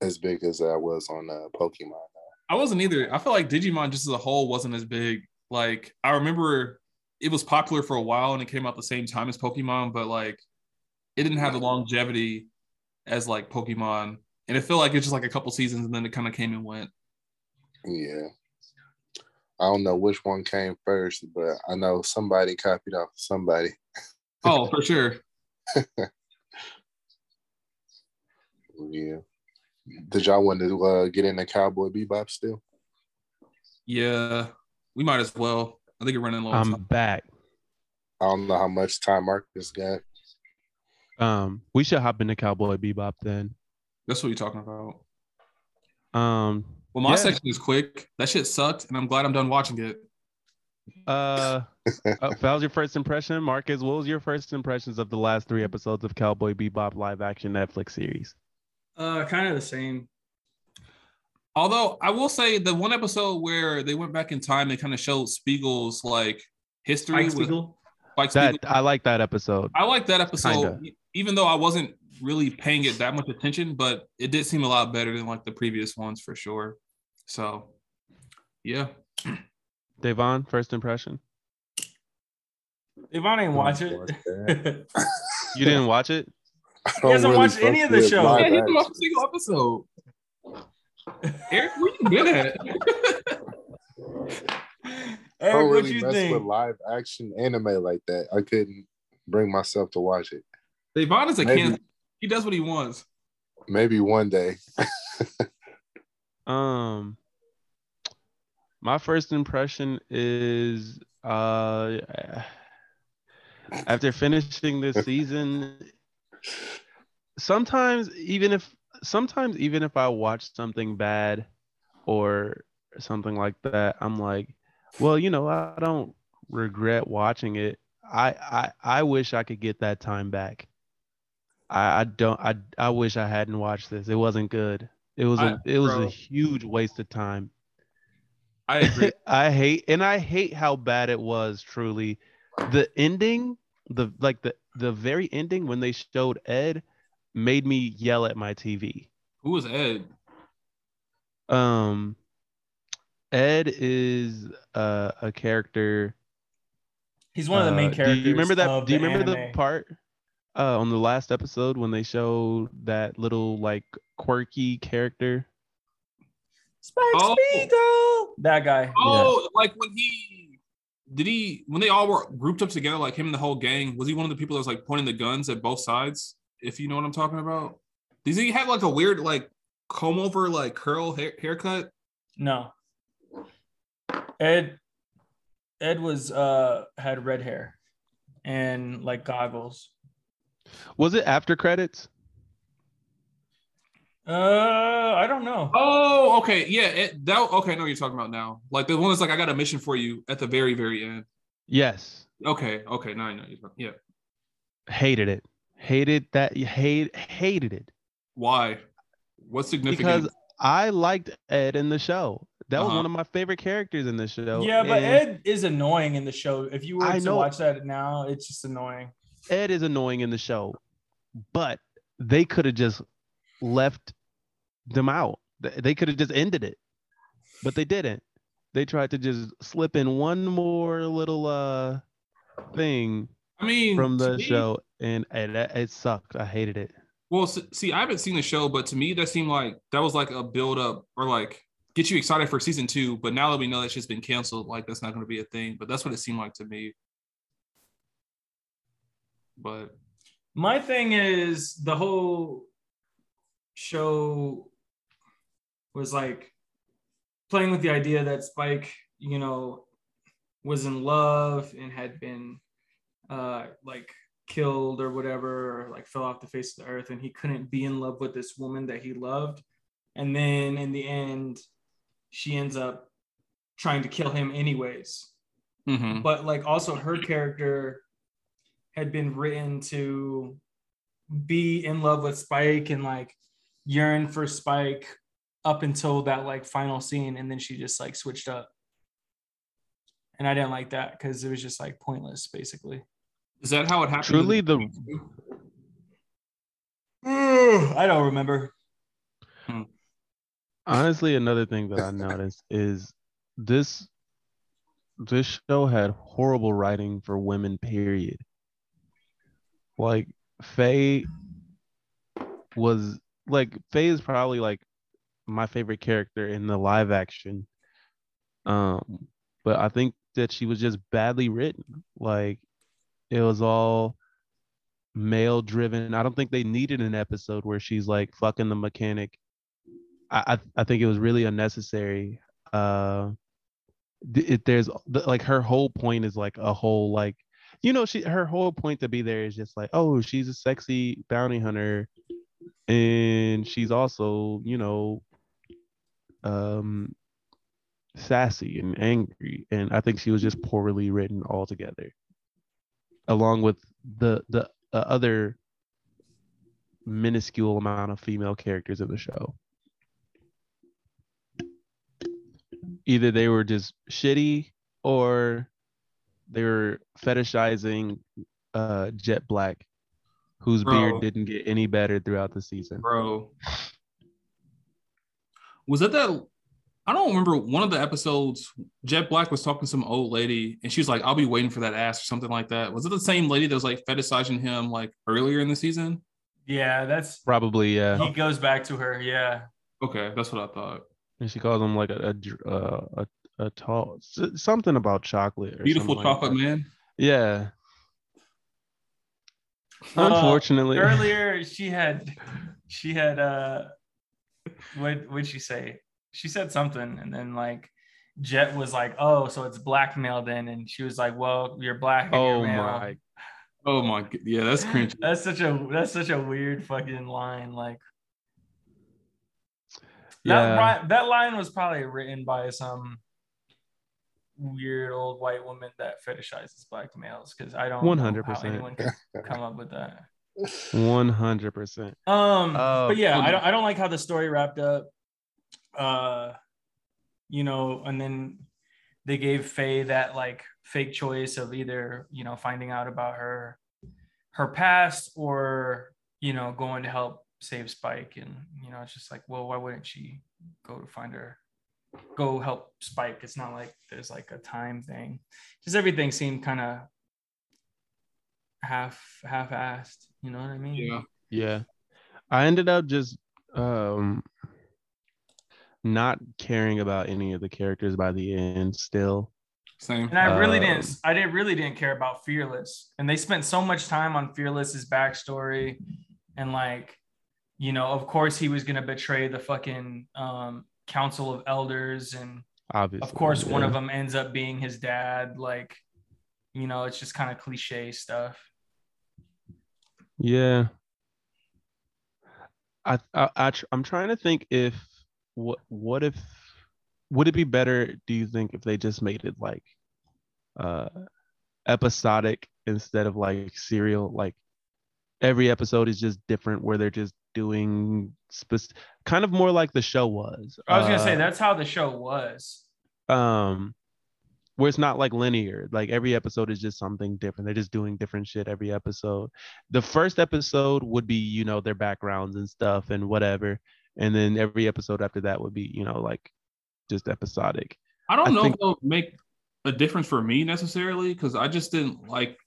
as big as I was on uh, Pokemon. I wasn't either. I felt like Digimon just as a whole wasn't as big. Like I remember it was popular for a while and it came out the same time as Pokemon, but like it didn't have the longevity as like Pokemon. And it felt like it's just like a couple seasons and then it kind of came and went. Yeah. I don't know which one came first, but I know somebody copied off somebody. Oh, for sure. Yeah. Did y'all want to uh, get into Cowboy Bebop still? Yeah, we might as well. I think you're running low. on I'm back. I don't know how much time Marcus got. Um, we should hop into Cowboy Bebop then. That's what you're talking about. Um, Well, my Yeah. section is quick. That shit sucked, and I'm glad I'm done watching it. uh, uh, that was your first impression, Marcus. What was your first impressions of the last three episodes of Cowboy Bebop live action Netflix series? Uh, kind of the same. Although I will say the one episode where they went back in time, they kind of showed Spiegel's like history. Mike with Spiegel. Spike That I like that episode. I like that episode, Kinda. even though I wasn't really paying it that much attention, but it did seem a lot better than like the previous ones for sure. So, yeah, Devon, first impression. Devon ain't watch it. Watch. You didn't watch it? I He don't hasn't really watched any of the show. live yeah, he didn't watch action. a single episode. Eric, where you been at? I Eric, don't what really you mess think? with live action anime like that. I couldn't bring myself to watch it. Devon is a Maybe. can. He does what he wants. Maybe one day. Um, my first impression is uh, after finishing this season, sometimes even if sometimes even if I watch something bad or something like that, I'm like, well, you know, I don't regret watching it. I I I wish I could get that time back. I I don't I I wish I hadn't watched this. It wasn't good. It was a I- it was bro. a huge waste of time. I agree. I hate and I hate how bad it was truly. The ending, the like the the very ending when they showed Ed made me yell at my TV. Who was Ed? Um Ed is uh, a character He's one of the main uh, characters. Do you remember that? Do you remember anime. the part uh, on the last episode when they showed that little like quirky character? Spike Oh. Spiegel. That guy. Oh, like when he did he when they all were grouped up together, like him and the whole gang. Was he one of the people that was like pointing the guns at both sides? If you know what I'm talking about. Does he have like a weird like comb over like curl hair, haircut? No. Ed Ed was uh had red hair and like goggles. Was it after credits? Uh I don't know. Oh, okay, yeah. It, that okay. I know what you're talking about now. Like the one that's like, I got a mission for you at the very, very end. Yes. Okay, okay. Now I know. you're talking- Yeah. Hated it. Hated that. Hate hated it Why? What's significant? because I liked Ed in the show. That was Uh-huh. one of my favorite characters in the show. yeah, but and Ed is annoying in the show. If you were I to know. watch that now, it's just annoying. Ed is annoying in the show, but they could have just left them out. They could have just ended it, but they didn't. They tried to just slip in one more little uh thing I mean, from the me- show, and it, it sucked. I hated it. Well, see, I haven't seen the show, but to me, that seemed like that was like a build up or like get you excited for season two. But now that we know that shit's been canceled, like that's not going to be a thing. But that's what it seemed like to me. But My thing is the whole show was like playing with the idea that Spike, you know, was in love and had been uh like killed or whatever, or like fell off the face of the earth, and he couldn't be in love with this woman that he loved. And then in the end, she ends up trying to kill him anyways mhm. but like also her character had been written to be in love with Spike and like yearn for Spike up until that like final scene and then she just like switched up. And I didn't like that because it was just like pointless basically. is that how it happened? Truly, the mm, I don't remember. Hmm. honestly another thing that I noticed is this this show had horrible writing for women. Period. Like Faye was like Faye is probably like my favorite character in the live action. Um, but I think that she was just badly written. Like it was all male driven. I don't think they needed an episode where she's like fucking the mechanic. I I, I think it was really unnecessary. Uh, it, there's like her whole point is like a whole like you know she her whole point to be there is just like oh she's a sexy bounty hunter and she's also you know um sassy and angry and i think she was just poorly written altogether along with the the uh, other minuscule amount of female characters in the show. Either they were just shitty or they were fetishizing uh jet black whose Bro. beard didn't get any better throughout the season bro. Was that that? I don't remember one of the episodes. Jet Black was talking to some old lady, and she was like, "I'll be waiting for that ass" or something like that. Was it the same lady that was like fetishizing him like earlier in the season? Yeah, that's probably yeah he goes back to her. Yeah. Okay, that's what I thought. and she calls him like a a uh, a, a tall something about chocolate or Beautiful something like chocolate man. yeah Uh, unfortunately earlier she had she had uh what would she say she said something and then like jet was like oh so it's blackmail then and she was like well you're black and oh you're male. my Oh my, g- yeah, that's cringe. that's such a that's such a weird fucking line like that, yeah ri- that line was probably written by some weird old white woman that fetishizes black males because i don't know how 100%. anyone could come up with that 100% Um, Uh, but yeah, I don't I don't like how the story wrapped up. Uh, you know, and then they gave Faye that like fake choice of either you know finding out about her her past or you know going to help save Spike, and you know it's just like, well, why wouldn't she go to find her? Go help Spike. It's not like there's like a time thing. Just everything seemed kind of half half assed. You know what I mean? Yeah, Yeah. I ended up just um not caring about any of the characters by the end still. same. And I really Um, didn't. I didn't really didn't care about Fearless, and they spent so much time on Fearless's backstory, and like, you know, of course he was gonna betray the fucking um, Council of Elders, and Obviously. of course one of them ends up being his dad. Like, you know, it's just kind of cliche stuff. Yeah. I I, I i'm trying to think if what what if would it be better do you think if they just made it like uh episodic instead of like serial like every episode is just different where they're just doing spec- kind of more like the show was. I was gonna say Uh, that's how the show was. um where it's not like linear. Like every episode is just something different. They're just doing different shit every episode. The first episode would be you know their backgrounds and stuff and whatever. And then every episode after that would be you know like just episodic. I don't I know think- if it'll make a difference for me necessarily because I just didn't like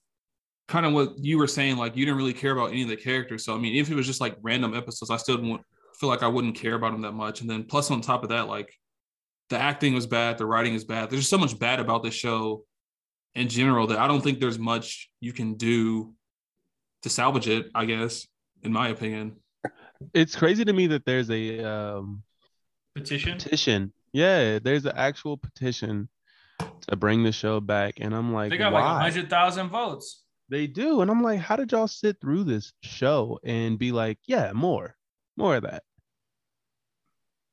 kind of what you were saying. Like you didn't really care about any of the characters. So I mean, if it was just like random episodes, I still wouldn't feel like I wouldn't care about them that much. And then plus on top of that, like the acting was bad, the writing is bad. There's just so much bad about this show in general that I don't think there's much you can do to salvage it. I guess, in my opinion. it's crazy to me that there's a um Petition. petition yeah there's an actual petition to bring the show back and i'm like They got like a hundred thousand votes. They do. And I'm like, how did y'all sit through this show and be like, yeah, more, more of that?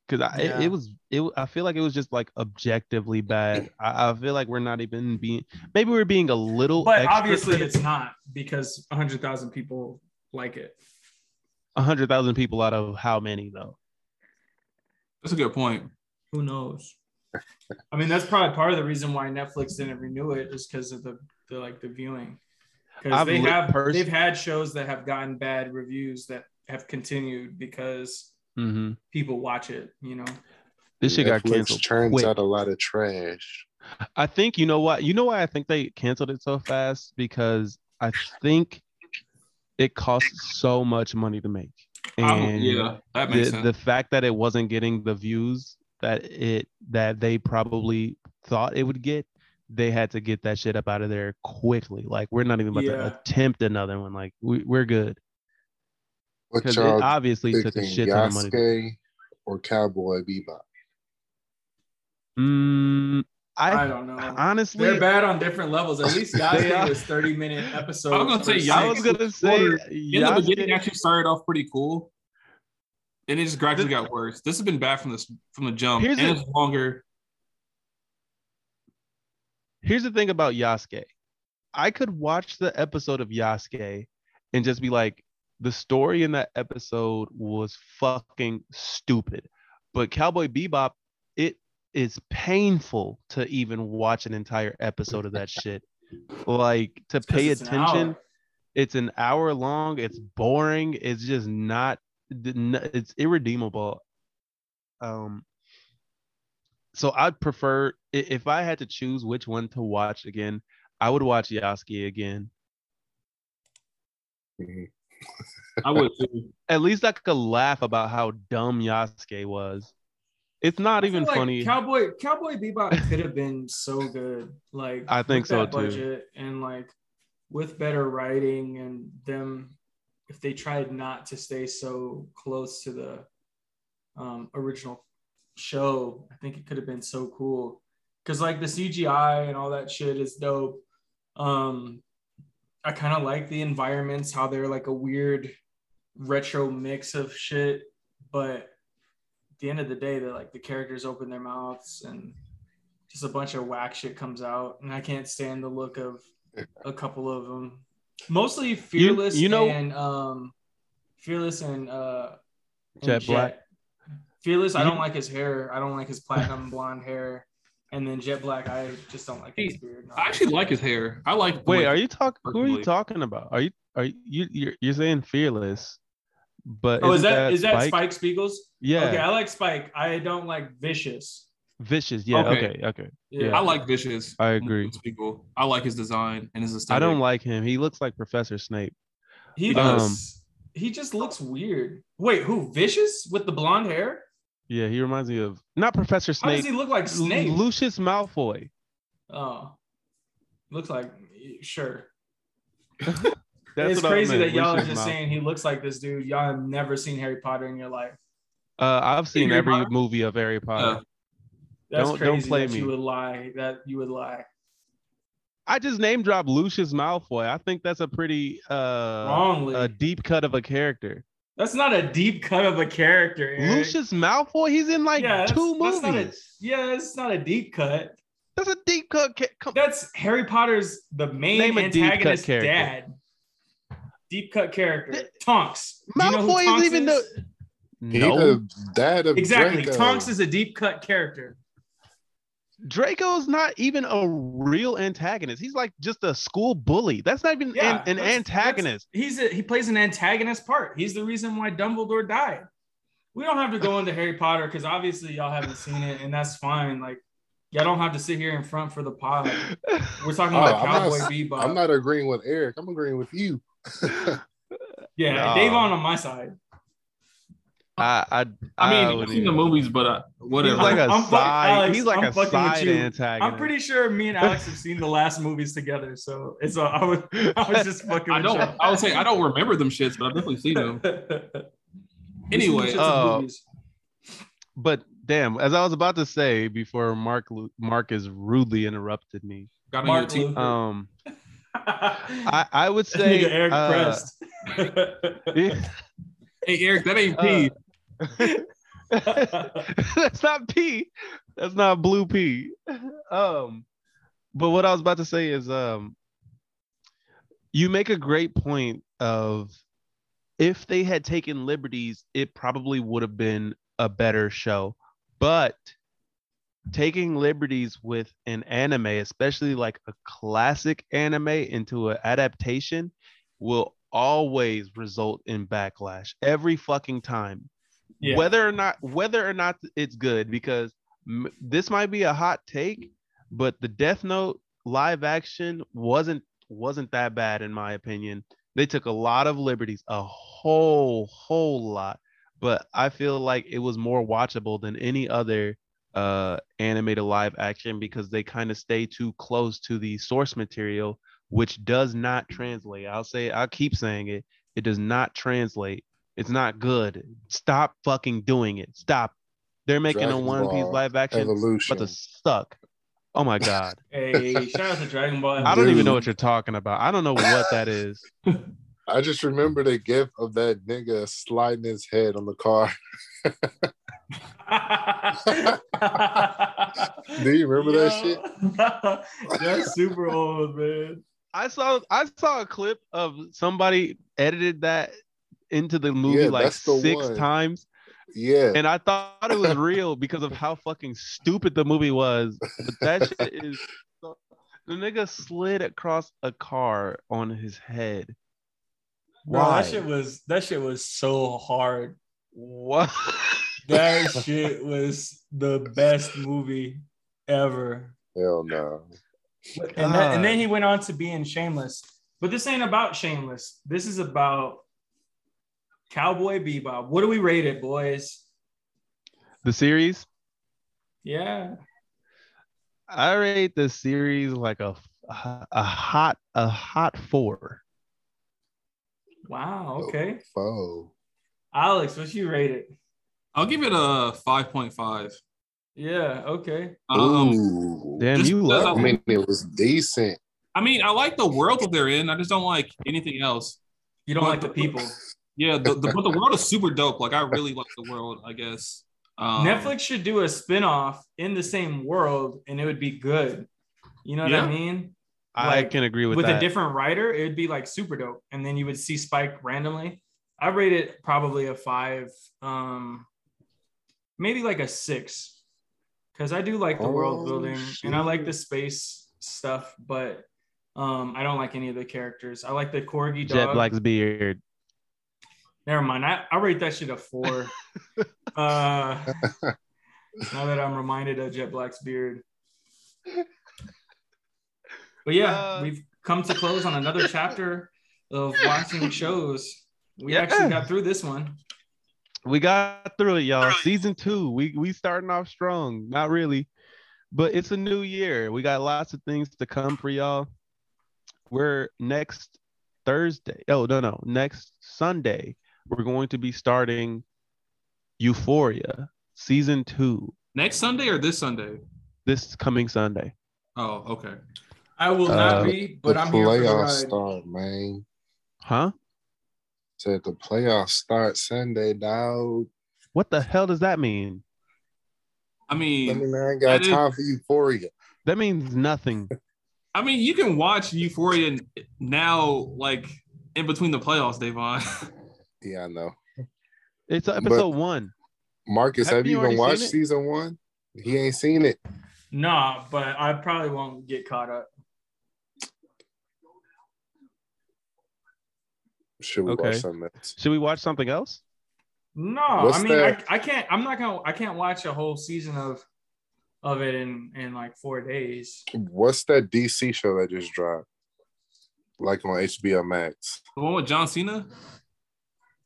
Because I, it, Yeah. it was, it. I feel like it was just like objectively bad. I, I feel like we're not even being, maybe we're being a little, But extra obviously it's not because hundred thousand people like it. a hundred thousand people out of how many though? That's a good point. Who knows? I mean, that's probably part of the reason why Netflix didn't renew it, is because of the, the like the viewing. Because they have pers- they've had shows that have gotten bad reviews that have continued because hmm people watch it. You know, This shit got Netflix canceled. churns quick. out a lot of trash. I think you know what you know why I think they canceled it so fast because I think it costs so much money to make. Probably- And yeah, that makes the, sense. the fact that it wasn't getting the views that it that they probably thought it would get, they had to get that shit up out of there quickly. Like we're not even about Yeah. to attempt another one. Like we, we're good because it obviously took a shit ton of money. or Cowboy Bebop? Mm, I, I don't know. honestly, They're bad on different levels. At least They Yasuke are. was 30 minute episode. I was gonna say, versus Yasuke I was gonna say Quarter- in the beginning actually started off pretty cool, and it just gradually got worse. This has been bad from this from the jump, Here's and the- it's longer. Here's the thing about Yasuke. I could watch the episode of Yasuke and just be like, the story in that episode was fucking stupid. But Cowboy Bebop, it is painful to even watch an entire episode of that shit. Like to pay it's attention. hour. It's an hour long. It's boring. It's just not. It's irredeemable. Um. So I'd prefer if I had to choose which one to watch again, I would watch Yasuke again. I would too. At least I could laugh about how dumb Yasuke was. It's not I feel even like funny. Cowboy Cowboy Bebop could have been so good. Like I think with so, that too. Budget and like with better writing and them, if they tried not to stay so close to the um, original show, I think it could have been so cool. Cause like the CGI and all that shit is dope. Um, I kind of like the environments, how they're like a weird retro mix of shit, but at the end of the day, they're like the characters open their mouths and just a bunch of whack shit comes out, and I can't stand the look of a couple of them. Mostly fearless, you know- and um, fearless and uh, and Jet Black? Fearless, I don't like his hair. I don't like his platinum blonde hair. And then Jet Black, I just don't like his beard. I actually like his hair. I like. Wait, way- are you talking? Who are you talking about? Are you are you you- you're, you're saying fearless? But Oh, is isn't that is that Spike? Spike Spiegels? Yeah, Okay, I like Spike. I don't like Vicious. vicious. Yeah, Okay. okay, okay. Yeah. I like Vicious. I agree. People. I like his design and his I don't like him. He looks like Professor Snape. He Um, he just looks weird. Wait, who? Vicious with the blonde hair? Yeah, he reminds me of not Professor Snape. How does he look like Snape? Lucius Malfoy. oh, looks like sure. That's it's crazy that y'all are just Malfoy. saying he looks like this dude. Y'all have never seen Harry Potter in your life. Uh, I've seen Harry every Potter? movie of Harry Potter. Uh, That's Don't- don't play that me. you would lie. That you would lie. I just name dropped Lucius Malfoy. I think that's a pretty uh Wrongly. a deep cut of a character. That's not a deep cut of a character. Eric. Lucius Malfoy, he's in like Yeah, that's- two that's not a- movies. Yeah, it's not a deep cut. That's a deep cut. Ca- come- That's Harry Potter's the main Name a deep antagonist dad. Deep cut character. Tonks. Do you know Malfoy Tonks is even the He no. the dad of Exactly. Draco. Tonks is a deep cut character. Draco's not even a real antagonist. He's like just a school bully. That's not even Yeah, an, an that's- antagonist. He's a, he plays an antagonist part. He's the reason why Dumbledore died. We don't have to go into Harry Potter because obviously y'all haven't seen it, and that's fine. Like y'all don't have to sit here in front for the pod. We're talking Oh, about I'm Cowboy not- Bebop. I'm not agreeing with Eric. I'm agreeing with you. yeah, Nah. Davon on my side. I, I, I mean, I've seen the movies, but uh, He's whatever. like a I'm fuck- side. Alex, he's like I'm a fucking with side you. antagonist. I'm pretty sure me and Alex have seen the last movies together, so it's. A, I was, I was just fucking. I don't. y'all. I would say I don't remember them shits, but I've definitely seen them. We've seen Anyway, the shits in uh. But damn, as I was about to say before Mark Lu- Marcus rudely interrupted me. Got on your team. Um, I, I would say Eric uh, Prest. Hey Eric, that ain't Uh, P. That's not P. That's not blue P. Um, but what I was about to say is, um, you make a great point of if they had taken liberties, it probably would have been a better show. But taking liberties with an anime, especially like a classic anime, into an adaptation, will always result in backlash every fucking time yeah. whether or not whether or not it's good because m- this might be a hot take but the Death Note live action wasn't wasn't that bad in my opinion. They took a lot of liberties, a whole whole lot, but I feel like it was more watchable than any other uh animated live action because they kind of stay too close to the source material which does not translate. I'll say I'll keep saying it. It does not translate. It's not good. Stop fucking doing it. Stop. They're making Dragon a One Piece live action, Evolution. but the suck. Oh my god. Hey, shout out to Dragon Ball. I don't even know what you're talking about. I don't know what that is. I just remember the gif of that nigga sliding his head on the car. Do you remember that shit? shit? That's super old, man. I saw I saw a clip of somebody edited that into the movie Yeah, like the six one. times. Yeah. and I thought it was real because of how fucking stupid the movie was. But that shit is so- the nigga slid across a car on his head. Bro, Why? that shit was that shit was so hard. What? That shit was the best movie ever. Hell no. And, that, and then he went on to be in Shameless. But this ain't about Shameless. This is about Cowboy Bebop. What do we rate it, boys? the series? Yeah. I rate the series like a a hot a hot four. Wow. Okay. Oh. Alex, what you rate it? I'll give it a five point five. Yeah. Okay. Um, Ooh. Damn, you because love I mean, it was decent. I mean, I like the world that they're in. I just don't like anything else. You don't like the people. Yeah, the, the but the world is super dope. Like I really like the world. I guess um, Netflix should do a spin-off in the same world and it would be good. You know what Yeah. I mean? I can agree with, With, that. a different writer, it would be like super dope. And then you would see Spike randomly. I rate it probably a five, um, maybe like a six. Cause I do like the world Oh, building and I like the space stuff, but um, I don't like any of the characters. I like the corgi dog. Jet. Black's beard. Never mind. I, I rate that shit a four. uh, now that I'm reminded of Jet Black's beard. But yeah, Uh, we've come to close on another chapter of watching shows. We Yeah. actually got through this one. We got through it, y'all. Season two. We we starting off strong. Not really, but it's a new year. We got lots of things to come for y'all. We're next Thursday. Oh no no next Sunday. We're going to be starting Euphoria season two next Sunday or this Sunday. this coming Sunday. Oh, okay. I will not Uh, be, but the I'm here for the playoffs ride. start, man. Huh? Said the playoffs start Sunday, dog. What the hell does that mean? I I mean, mean, I ain't got That is- time for euphoria. That means nothing. I mean, you can watch Euphoria now, like in between the playoffs, Davon. Yeah, I know. It's episode one. Marcus, Have have, you you even watched season one? He ain't seen it. Nah, but I probably won't get caught up. Should we Okay. watch something else? Should we watch something else? No, What's I mean I. I can't. I'm not gonna. I can't watch a whole season of of it in in like four days. What's that DC show that just dropped? Like on HBO Max. the one with John Cena.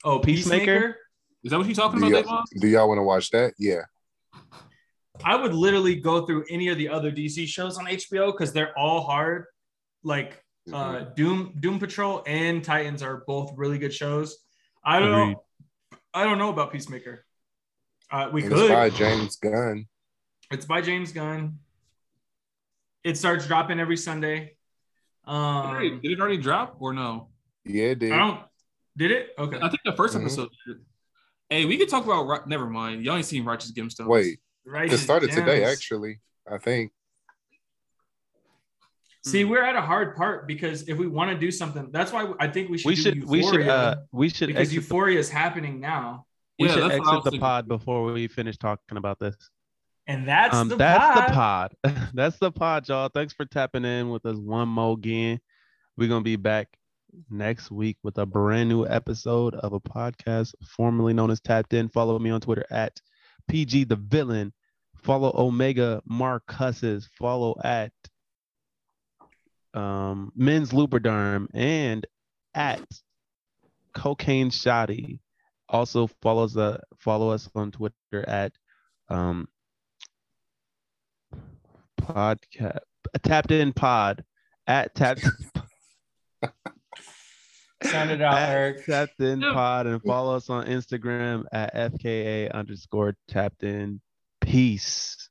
Oh, Peacemaker? Peacemaker. Is that what you're talking Do about, y'all, do y'all want to watch that? Yeah. I would literally go through any of the other DC shows on HBO because they're all hard. Like Mhm. uh, Doom Doom Patrol and Titans are both really good shows. I don't Agreed. know. I don't know about Peacemaker. Uh, we And could. it's by James Gunn. It's by James Gunn. It starts dropping every Sunday. Um, Did it already drop or no? Yeah, dude. I don't. Did it? Okay. I think the 1st Mhm. episode. Did. Hey, we could talk about. Ri- Never mind. Y'all ain't seen Righteous Gemstones. Wait, Right. it started today, actually. I think. See, we're at a hard part because if we want to do something, that's why I think we should. We do should we should uh we should because exit the- Euphoria is happening now, we Yeah, should that's what I exit the thinking. pod before we finish talking about this. and that's um, the that's pod. the pod. that's the pod, y'all. Thanks for tapping in with us one more again. We're gonna be back next week with a brand new episode of a podcast formerly known as Tapped In. Follow me on Twitter at PG the Villain. Follow Omega Marcus's. Follow at um, Men's Lubriderm and at Cocaine Shotty. Also follows the follow us on Twitter at um, podcast tapped in pod at tapped Sound it out, at Eric. Tapped in pod and follow us on Instagram at FKA underscore tapped in. Peace.